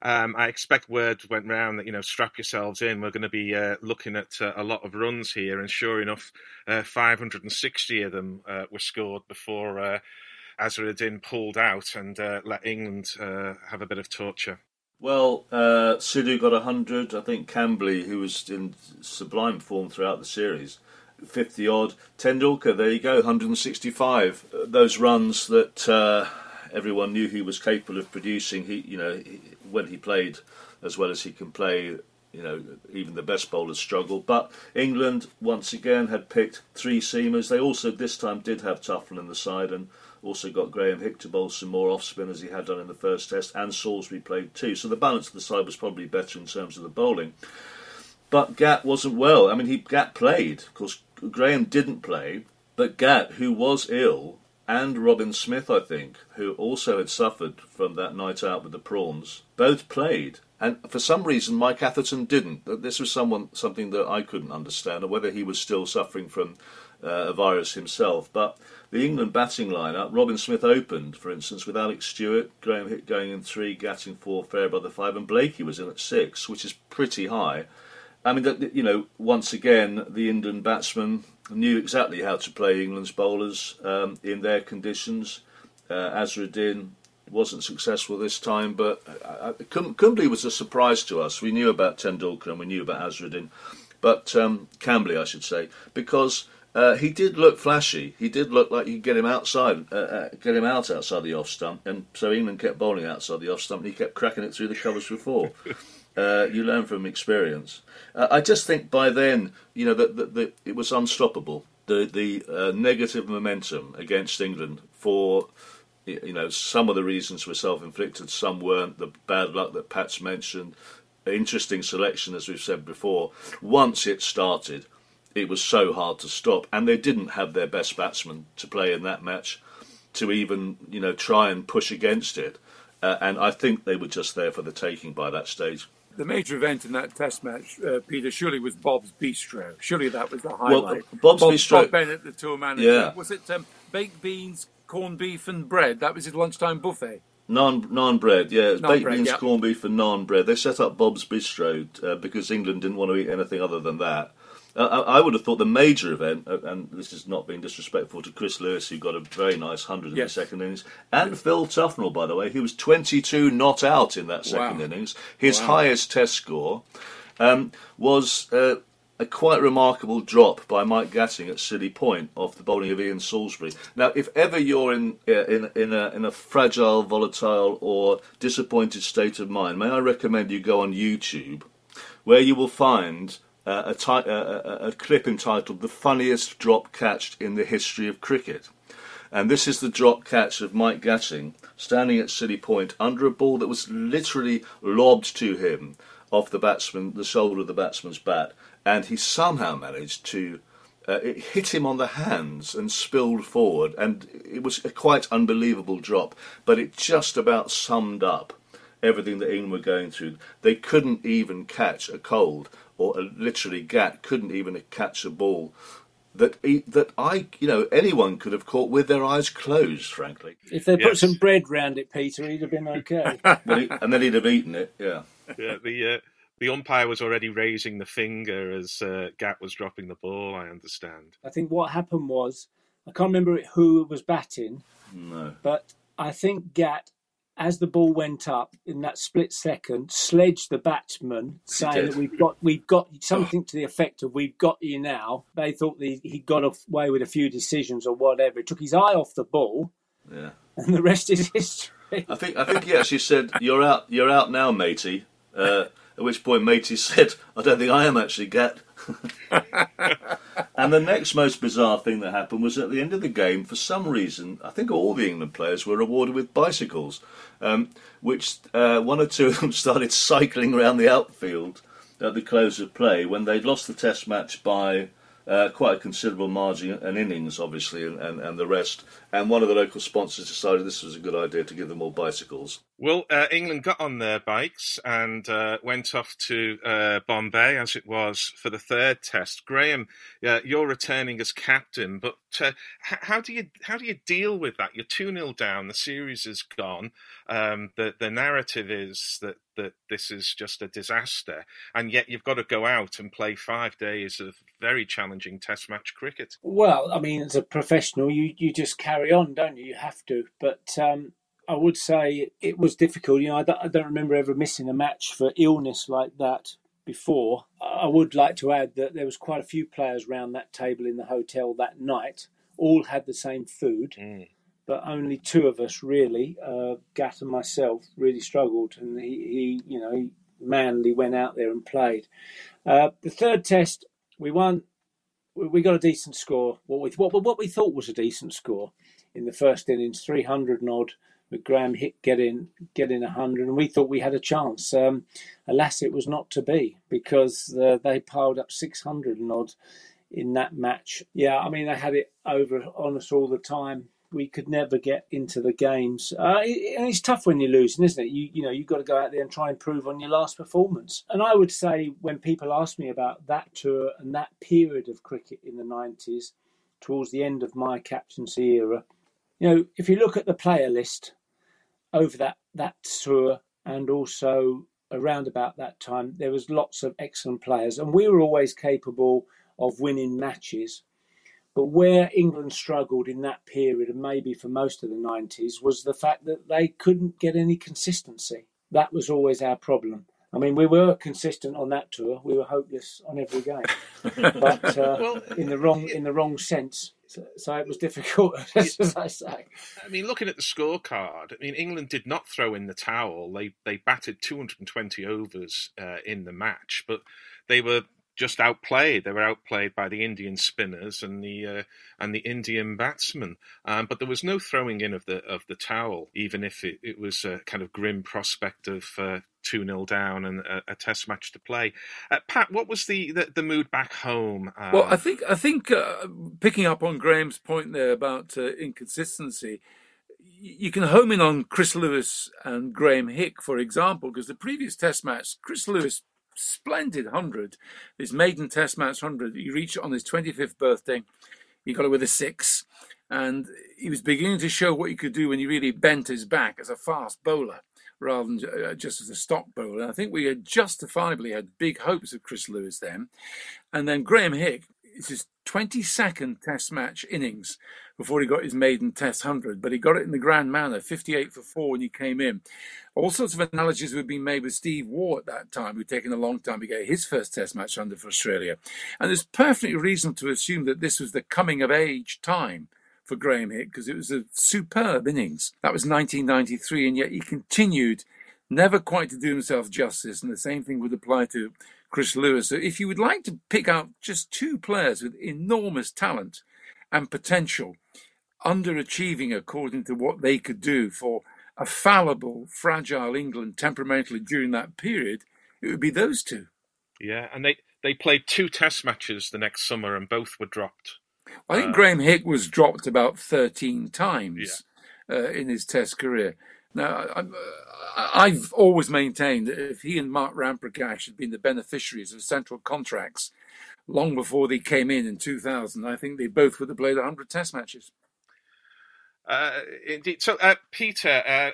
Um, I expect word went round that you know strap yourselves in. We're going to be uh, looking at uh, a lot of runs here, and sure enough, uh, 560 of them uh, were scored before Azharuddin pulled out and uh, let England uh, have a bit of torture? Well, uh, Sidhu got 100. I think Kambli, who was in sublime form throughout the series, 50 odd. Tendulkar, there you go, 165. Uh, those runs that uh, everyone knew he was capable of producing, he, you know, he, when he played as well as he can play, you know, even the best bowlers struggled. But England, once again, had picked three seamers. They also, this time, did have Tufnell in the side, and also got Graeme Hick to bowl some more off spin as he had done in the first test, and Salisbury played too. So the balance of the side was probably better in terms of the bowling. But Gat wasn't well. I mean, he Gat played. Of course, Graham didn't play, but Gat, who was ill, and Robin Smith, I think, who also had suffered from that night out with the prawns, both played. And for some reason, Mike Atherton didn't. This was someone something that I couldn't understand, or whether he was still suffering from uh, a virus himself. But the England batting lineup, Robin Smith opened, for instance, with Alex Stewart, Graeme Hick going in three, Gatting four, Fairbrother five, and Blakey was in at six, which is pretty high. I mean, you know, once again, the England batsmen knew exactly how to play England's bowlers um, in their conditions. Uh, Azharuddin wasn't successful this time, but uh, Kumble was a surprise to us. We knew about Tendulkar and we knew about Azharuddin, but um, I should say, because uh, he did look flashy. He did look like you could get him outside, uh, uh, get him out outside the off stump, and so England kept bowling outside the off stump, and he kept cracking it through the covers before. Uh, you learn from experience. Uh, I just think by then, you know, that, that, that it was unstoppable. The the uh, negative momentum against England for you know some of the reasons were self-inflicted, some weren't. The bad luck that Pat's mentioned, interesting selection as we've said before. Once it started, it was so hard to stop, and they didn't have their best batsman to play in that match to even you know try and push against it. Uh, and I think they were just there for the taking by that stage. The major event in that Test match, uh, Peter, surely was Bob's Bistro. Surely that was the highlight. Well, Bob's Bob, Bistro. Bob Bennett, the tour manager. Yeah. Was it um, baked beans, corned beef, and bread. That was his lunchtime buffet. Naan, naan bread, yeah. Naan Baked bread, beans, yeah. corned beef, and naan bread. They set up Bob's Bistro uh, because England didn't want to eat anything other than that. Uh, I I would have thought the major event, uh, and this is not being disrespectful to Chris Lewis, who got a very nice 100 in Yes. the second innings, and Phil Tufnell, by the way, who was 22 not out in that second Wow. innings. His Wow. highest test score um, was uh, a quite remarkable drop by Mike Gatting at silly point off the bowling of Ian Salisbury. Now, if ever you're in uh, in in a, in a fragile, volatile, or disappointed state of mind, may I recommend you go on YouTube, where you will find. Uh, a, ti- uh, a, a clip entitled "The Funniest Drop Catched in the History of Cricket," and this is the drop catch of Mike Gatting standing at silly point under a ball that was literally lobbed to him off the batsman, the shoulder of the batsman's bat, and he somehow managed to. Uh, it hit him on the hands and spilled forward, and it was a quite unbelievable drop. But it just about summed up everything that England were going through. They couldn't even catch a cold, or a, literally Gat couldn't even catch a ball that he, that I, you know, anyone could have caught with their eyes closed. Frankly, If they put some bread round it, Peter, he'd have been okay. And then he'd have eaten it. Yeah. Yeah, the uh, the umpire was already raising the finger as uh, Gat was dropping the ball. I understand. I think what happened was, I can't remember who was batting, No. but I think Gat, as the ball went up in that split second, sledged the batsman, saying that we've got we've got something to the effect of "We've got you now." They thought the, he got away with a few decisions or whatever. It took his eye off the ball, Yeah. and the rest is history. I think I think he actually said, "You're out. You're out now, matey." Uh, at which point, matey said, "I don't think I am actually, Gat." and the next most bizarre thing that happened was at the end of the game, for some reason, I think all the England players were rewarded with bicycles, um, which uh, one or two of them started cycling around the outfield at the close of play when they'd lost the Test match by. Uh, quite a considerable margin and innings, obviously, and, and, and the rest. And one of the local sponsors decided this was a good idea to give them all bicycles. Well, uh, England got on their bikes and uh, went off to uh, Bombay, as it was for the third test. Graham, uh, you're returning as captain, but uh, how do you how do you deal with that? You're two 0 down. The series is gone. Um, the the narrative is that that this is just a disaster, and yet you've got to go out and play five days of very challenging Test match cricket. Well, I mean, as a professional, you, you just carry on, don't you? You have to. But um, I would say it was difficult. You know, I don't, I don't remember ever missing a match for illness like that before. I would like to add that there was quite a few players round that table in the hotel that night. All had the same food, Mm. but only two of us really, uh, Gat and myself, really struggled. And he, he you know, he manly went out there and played. Uh, the third test, we won we we got a decent score. What we what, what we thought was a decent score in the first innings, three hundred and odd. With Hick getting getting hundred, and we thought we had a chance. Um, alas, it was not to be because uh, they piled up six hundred and odd in that match. Yeah, I mean they had it over on us all the time. We could never get into the games, uh, it- it's tough when you're losing, isn't it? You you know you've got to go out there and try and improve on your last performance. And I would say when people ask me about that tour and that period of cricket in the nineties, towards the end of my captaincy era, you know, if you look at the player list over that that tour and also around about that time, there was lots of excellent players, and we were always capable of winning matches. But where England struggled in that period, and maybe for most of the 90s, was the fact that they couldn't get any consistency. That was always our problem. I mean, we were consistent on that tour. We were hopeless on every game, but uh, Well, in the wrong in the wrong sense. So, it was difficult, as I say. I mean, looking at the scorecard, I mean, England did not throw in the towel. They they batted 220 overs uh, in the match, but they were just outplayed. They were outplayed by the Indian spinners and the uh, and the Indian batsmen. Um, but there was no throwing in of the of the towel, even if it, it was a kind of grim prospect of. Uh, 2 0 down and a, a test match to play. Uh, Pat, what was the, the, the mood back home? Uh, Well, I think I think uh, picking up on Graham's point there about uh, inconsistency, you can home in on Chris Lewis and Graeme Hick, for example, because the previous Test match, Chris Lewis, splendid hundred, his maiden Test match hundred, he reached on his twenty fifth birthday. He got it with a six, and he was beginning to show what he could do when he really bent his back as a fast bowler rather than uh, just as a stock bowler. And I think we had justifiably had big hopes of Chris Lewis then. And then Graeme Hick, it's his 22nd Test match innings before he got his maiden Test 100, but he got it in the grand manner, 58 for four when he came in. All sorts of analogies were being made with Steve Waugh at that time, who'd taken a long time to get his first Test match under for Australia. And there's perfectly reason to assume that this was the coming of age time for Graeme Hick because it was a superb innings. That was 1993, and yet he continued never quite to do himself justice. And the same thing would apply to Chris Lewis. So if you would like to pick out just two players with enormous talent and potential, underachieving according to what they could do for a fallible, fragile England temperamentally during that period, it would be those two. Yeah, and they, they played two test matches the next summer and both were dropped. I think uh, Graeme Hick was dropped about 13 times yeah. uh, in his test career. Now, I, have always maintained that if he and Mark Ramprakash had been the beneficiaries of central contracts long before they came in in 2000, I think they both would have played 100 test matches. Uh, indeed. So, uh, Peter, uh,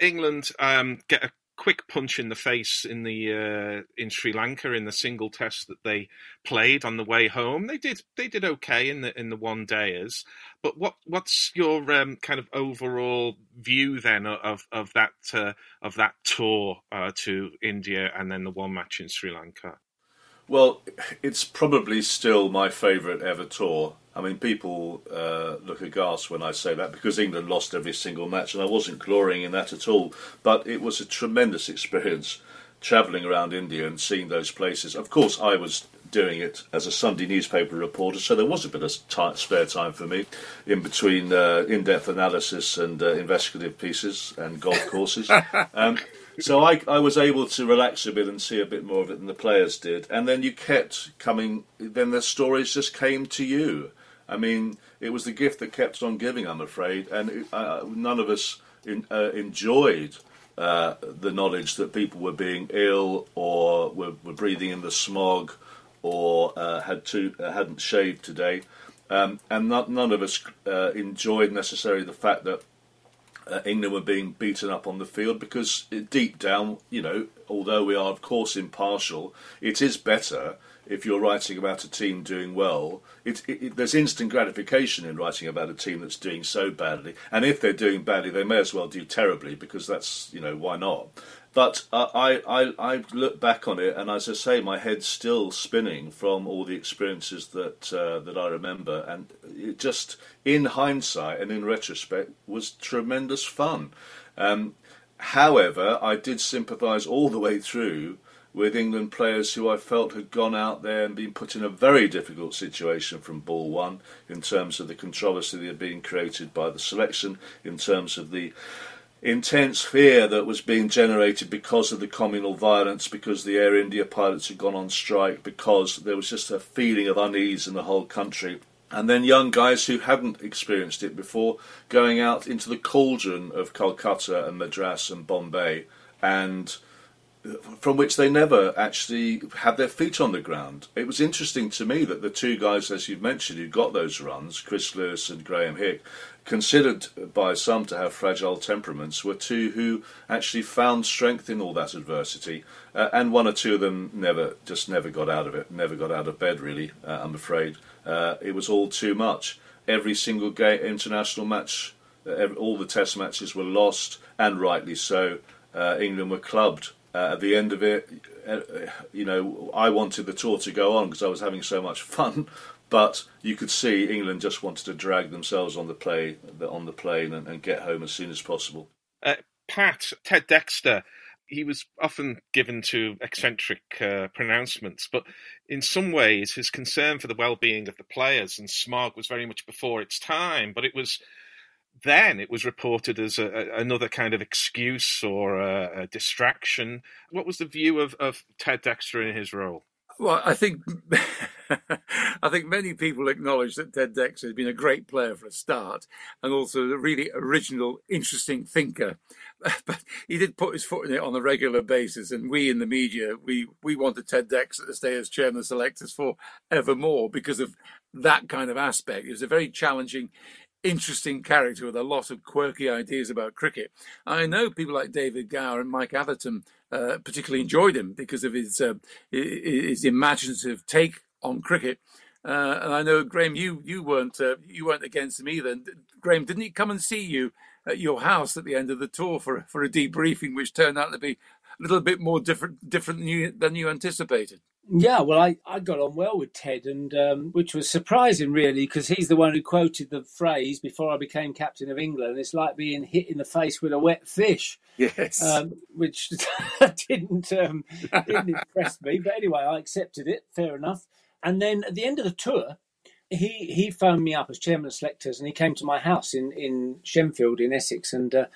England um, get a quick punch in the face in the uh, in Sri Lanka in the single test that they played on the way home. They did they did okay in the in the one dayers. But what what's your um, kind of overall view then of of that uh, of that tour uh, to India and then the one match in Sri Lanka? Well, it's probably still my favourite ever tour. I mean, people uh, look aghast when I say that because England lost every single match, and I wasn't glorying in that at all. But it was a tremendous experience travelling around India and seeing those places. Of course, I was doing it as a Sunday newspaper reporter, so there was a bit of time, spare time for me in between uh, in-depth analysis and uh, investigative pieces and golf courses. Um, so I, I was able to relax a bit and see a bit more of it than the players did. And then you kept coming, then the stories just came to you. I mean, it was the gift that kept on giving, I'm afraid. And uh, none of us in, uh, enjoyed uh, the knowledge that people were being ill or were, were breathing in the smog or uh, had to, uh, hadn't shaved today. Um, and not, none of us uh, enjoyed necessarily the fact that uh, England were being beaten up on the field because deep down, you know, although we are of course impartial, it is better if you're writing about a team doing well. It, it, it, there's instant gratification in writing about a team that's doing so badly, and if they're doing badly, they may as well do terribly because that's you know why not. But uh, I, I, I look back on it, and as I say, my head's still spinning from all the experiences that uh, that I remember, and it just, in hindsight and in retrospect, was tremendous fun. Um, however, I did sympathise all the way through with England players who I felt had gone out there and been put in a very difficult situation from ball one in terms of the controversy that had been created by the selection, in terms of the intense fear that was being generated because of the communal violence, because the Air India pilots had gone on strike, because there was just a feeling of unease in the whole country. And then young guys who hadn't experienced it before going out into the cauldron of Calcutta and Madras and Bombay and uh, from which they never actually had their feet on the ground. It was interesting to me that the two guys, as you've mentioned, who got those runs, Chris Lewis and Graeme Hick, considered by some to have fragile temperaments, were two who actually found strength in all that adversity, uh, and one or two of them never, just never got out of it, never got out of bed. Really, uh, I'm afraid uh, it was all too much. Every single game, international match, uh, every, all the Test matches were lost, and rightly so. Uh, England were clubbed uh, at the end of it, you know, I wanted the tour to go on because I was having so much fun. But you could see England just wanted to drag themselves on the play on the plane and, and get home as soon as possible. Uh, Pat Ted Dexter, he was often given to eccentric uh, pronouncements, but in some ways, his concern for the well-being of the players and smog was very much before its time. But it was then it was reported as a, a, another kind of excuse or a, a, distraction. What was the view of, of Ted Dexter in his role? Well, I think I think many people acknowledge that Ted Dexter has been a great player for a start, and also a really original, interesting thinker. But he did put his foot in it on a regular basis, and we in the media we we wanted Ted Dexter to stay as chairman of selectors for evermore because of that kind of aspect. It was a very challenging interesting character with a lot of quirky ideas about cricket. I know people like David Gower and Mike Atherton uh, particularly enjoyed him because of his uh, his imaginative take on cricket. Uh, and I know Graham, you you weren't uh, you weren't against him either. Graham, didn't he come and see you at your house at the end of the tour for for a debriefing, which turned out to be a little bit more different different than you, than you anticipated? Yeah, well, I, I got on well with Ted, and um, which was surprising, really, because he's the one who quoted the phrase before I became captain of England. It's like being hit in the face with a wet fish. Yes, um, which didn't um, didn't impress me, but anyway, I accepted it. Fair enough. And then at the end of the tour, he he phoned me up as chairman of selectors, and he came to my house in in Shenfield in Essex, and. Uh,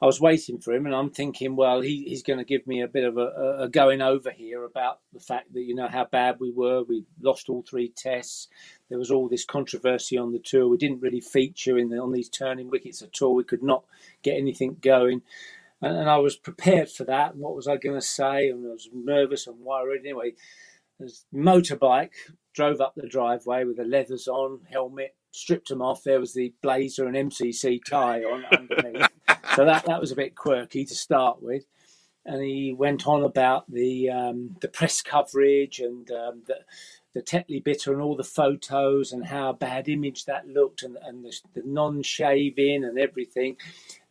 I was waiting for him, and I'm thinking, well, he, he's going to give me a bit of a, a, going over here about the fact that you know how bad we were. We lost all three tests. There was all this controversy on the tour. We didn't really feature in the, on these turning wickets at all. We could not get anything going, and, and I was prepared for that. What was I going to say? And I was nervous and worried. Anyway, this motorbike drove up the driveway with the leathers on, helmet, stripped them off. There was the blazer and MCC tie on underneath. so that, that was a bit quirky to start with. And he went on about the um, the press coverage and um, the, the Tetley bitter and all the photos and how bad image that looked and, and the, the non shaving and everything.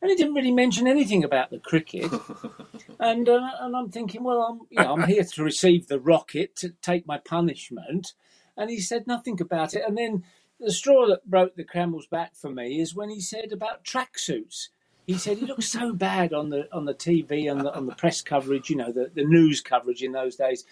And he didn't really mention anything about the cricket. and uh, and I'm thinking, well, I'm you know I'm here to receive the rocket to take my punishment. And he said nothing about it. And then the straw that broke the camel's back for me is when he said about tracksuits. He said he looked so bad on the on the TV and the, on the press coverage, you know, the, the news coverage in those days.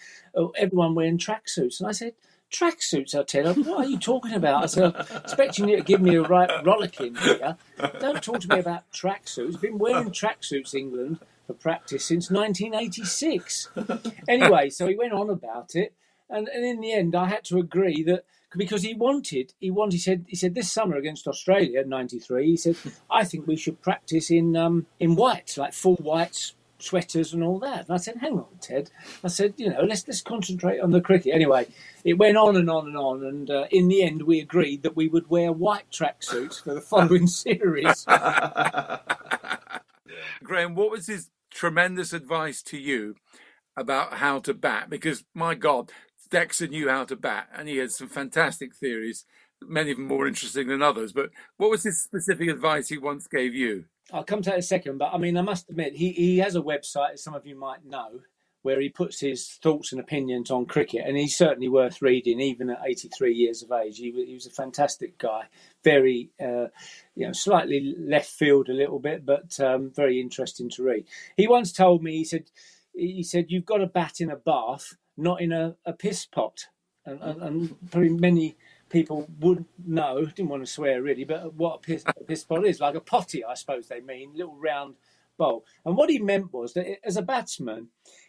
Everyone wearing tracksuits, and I said, "Tracksuits?" I tell him, "What are you talking about?" I said, "Expecting you to give me a right rollicking here. Don't talk to me about tracksuits. I've Been wearing tracksuits, England, for practice since 1986." anyway, so he went on about it, and, and in the end, I had to agree that because he wanted, he wanted, he said, he said this summer against Australia, '93, he said, I think we should practice in um, in whites, like full whites, sweaters and all that. And I said, hang on, Ted. I said, you know, let's let's concentrate on the cricket. Anyway, it went on and on and on, and uh, in the end, we agreed that we would wear white tracksuits for the following series. Graham, what was his tremendous advice to you about how to bat? Because my God, Dexter knew how to bat, and he had some fantastic theories, many of them more interesting than others. But what was his specific advice he once gave you? I'll come to that in a second, but I mean, I must admit, he, he has a website, as some of you might know, where he puts his thoughts and opinions on cricket, and he's certainly worth reading, even at 83 years of age. He, he was a fantastic guy, very, uh, you know, slightly left field a little bit, but um, very interesting to read. He once told me, he said, he said, you've got a bat in a bath not in a, a piss pot. And, and, and probably many people wouldn't know, didn't want to swear really, but what a piss, a piss pot is, like a potty, I suppose they mean, little round bowl. And what he meant was that as a batsman,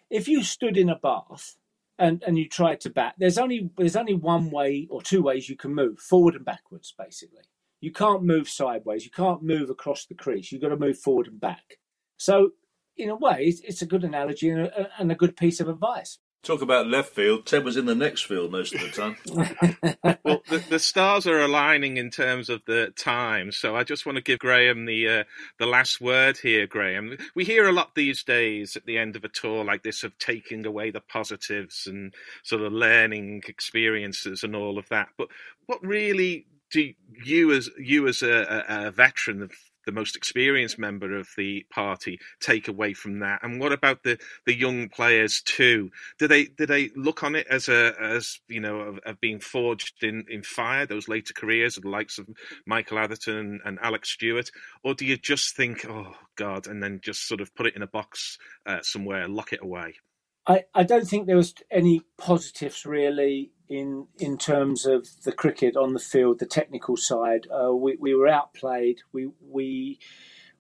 if you stood in a bath and, and you tried to bat, there's only there's only one way or two ways you can move, forward and backwards, basically. You can't move sideways, you can't move across the crease, you've got to move forward and back. So in a way, it's, a good analogy and a, and a good piece of advice. Talk about left field. Ted was in the next field most of the time. well, the, the, stars are aligning in terms of the time, so I just want to give Graham the uh, the last word here. Graham, we hear a lot these days at the end of a tour like this of taking away the positives and sort of learning experiences and all of that. But what really do you, as you as a, a veteran of the most experienced member of the party take away from that? And what about the, the young players too? Do they do they look on it as a as you know of, of being forged in, in fire those later careers of the likes of Michael Atherton and, and, Alex Stewart, or do you just think oh God and then just sort of put it in a box uh, somewhere, lock it away? I, I don't think there was any positives really in in terms of the cricket on the field, the technical side. Uh, we, we were outplayed. We we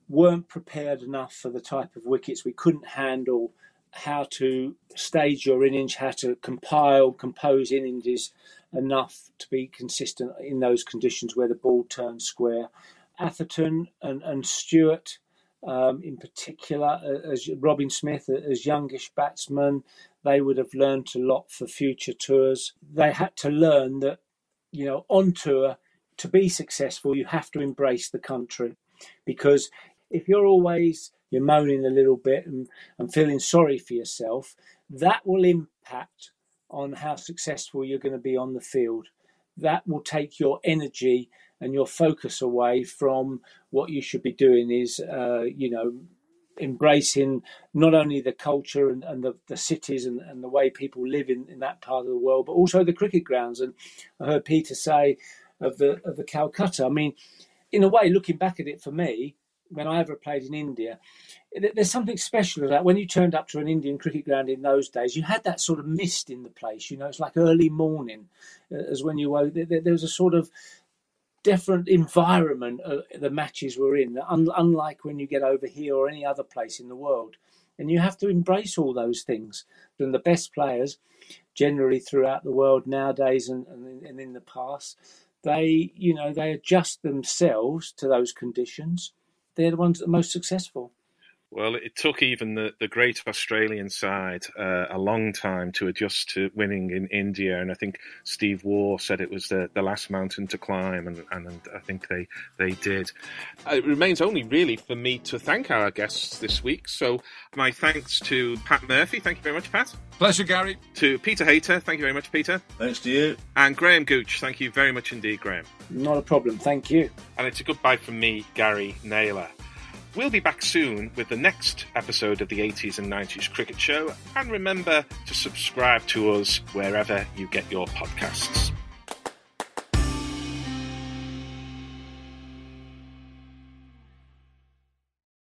weren't prepared enough for the type of wickets. We couldn't handle how to stage your innings, how to compile, compose innings enough to be consistent in those conditions where the ball turns square. Atherton and, and Stewart um, in particular, as Robin Smith, as youngish batsmen, they would have learned a lot for future tours. They had to learn that, you know, on tour, to be successful, you have to embrace the country because if you're always you're moaning a little bit and, and feeling sorry for yourself, that will impact on how successful you're going to be on the field. That will take your energy and your focus away from what you should be doing is, uh, you know, embracing not only the culture and, and the, the cities and, and the way people live in, in that part of the world, but also the cricket grounds. And I heard Peter say of the of the Calcutta. I mean, in a way, looking back at it for me, when I ever played in India, there's something special about when you turned up to an Indian cricket ground in those days. You had that sort of mist in the place. You know, it's like early morning, uh, as when you woke. There, there was a sort of different environment uh, the matches were in, un- unlike when you get over here or any other place in the world. And you have to embrace all those things. And the best players, generally throughout the world nowadays and, and, and in the past, they, you know, they adjust themselves to those conditions. They're the ones that are most successful. Well, it took even the, the great Australian side uh, a long time to adjust to winning in India, and I think Steve Waugh said it was the, the last mountain to climb, and, and I think they they did. It remains only really for me to thank our guests this week. So my thanks to Pat Murphy. Thank you very much, Pat. Pleasure, Gary. To Peter Hayter. Thank you very much, Peter. Thanks to you. And Graham Gooch. Thank you very much indeed, Graham. Not a problem. Thank you. And it's a goodbye from me, Gary Naylor. We'll be back soon with the next episode of the 80s and 90s Cricket Show, and remember to subscribe to us wherever you get your podcasts.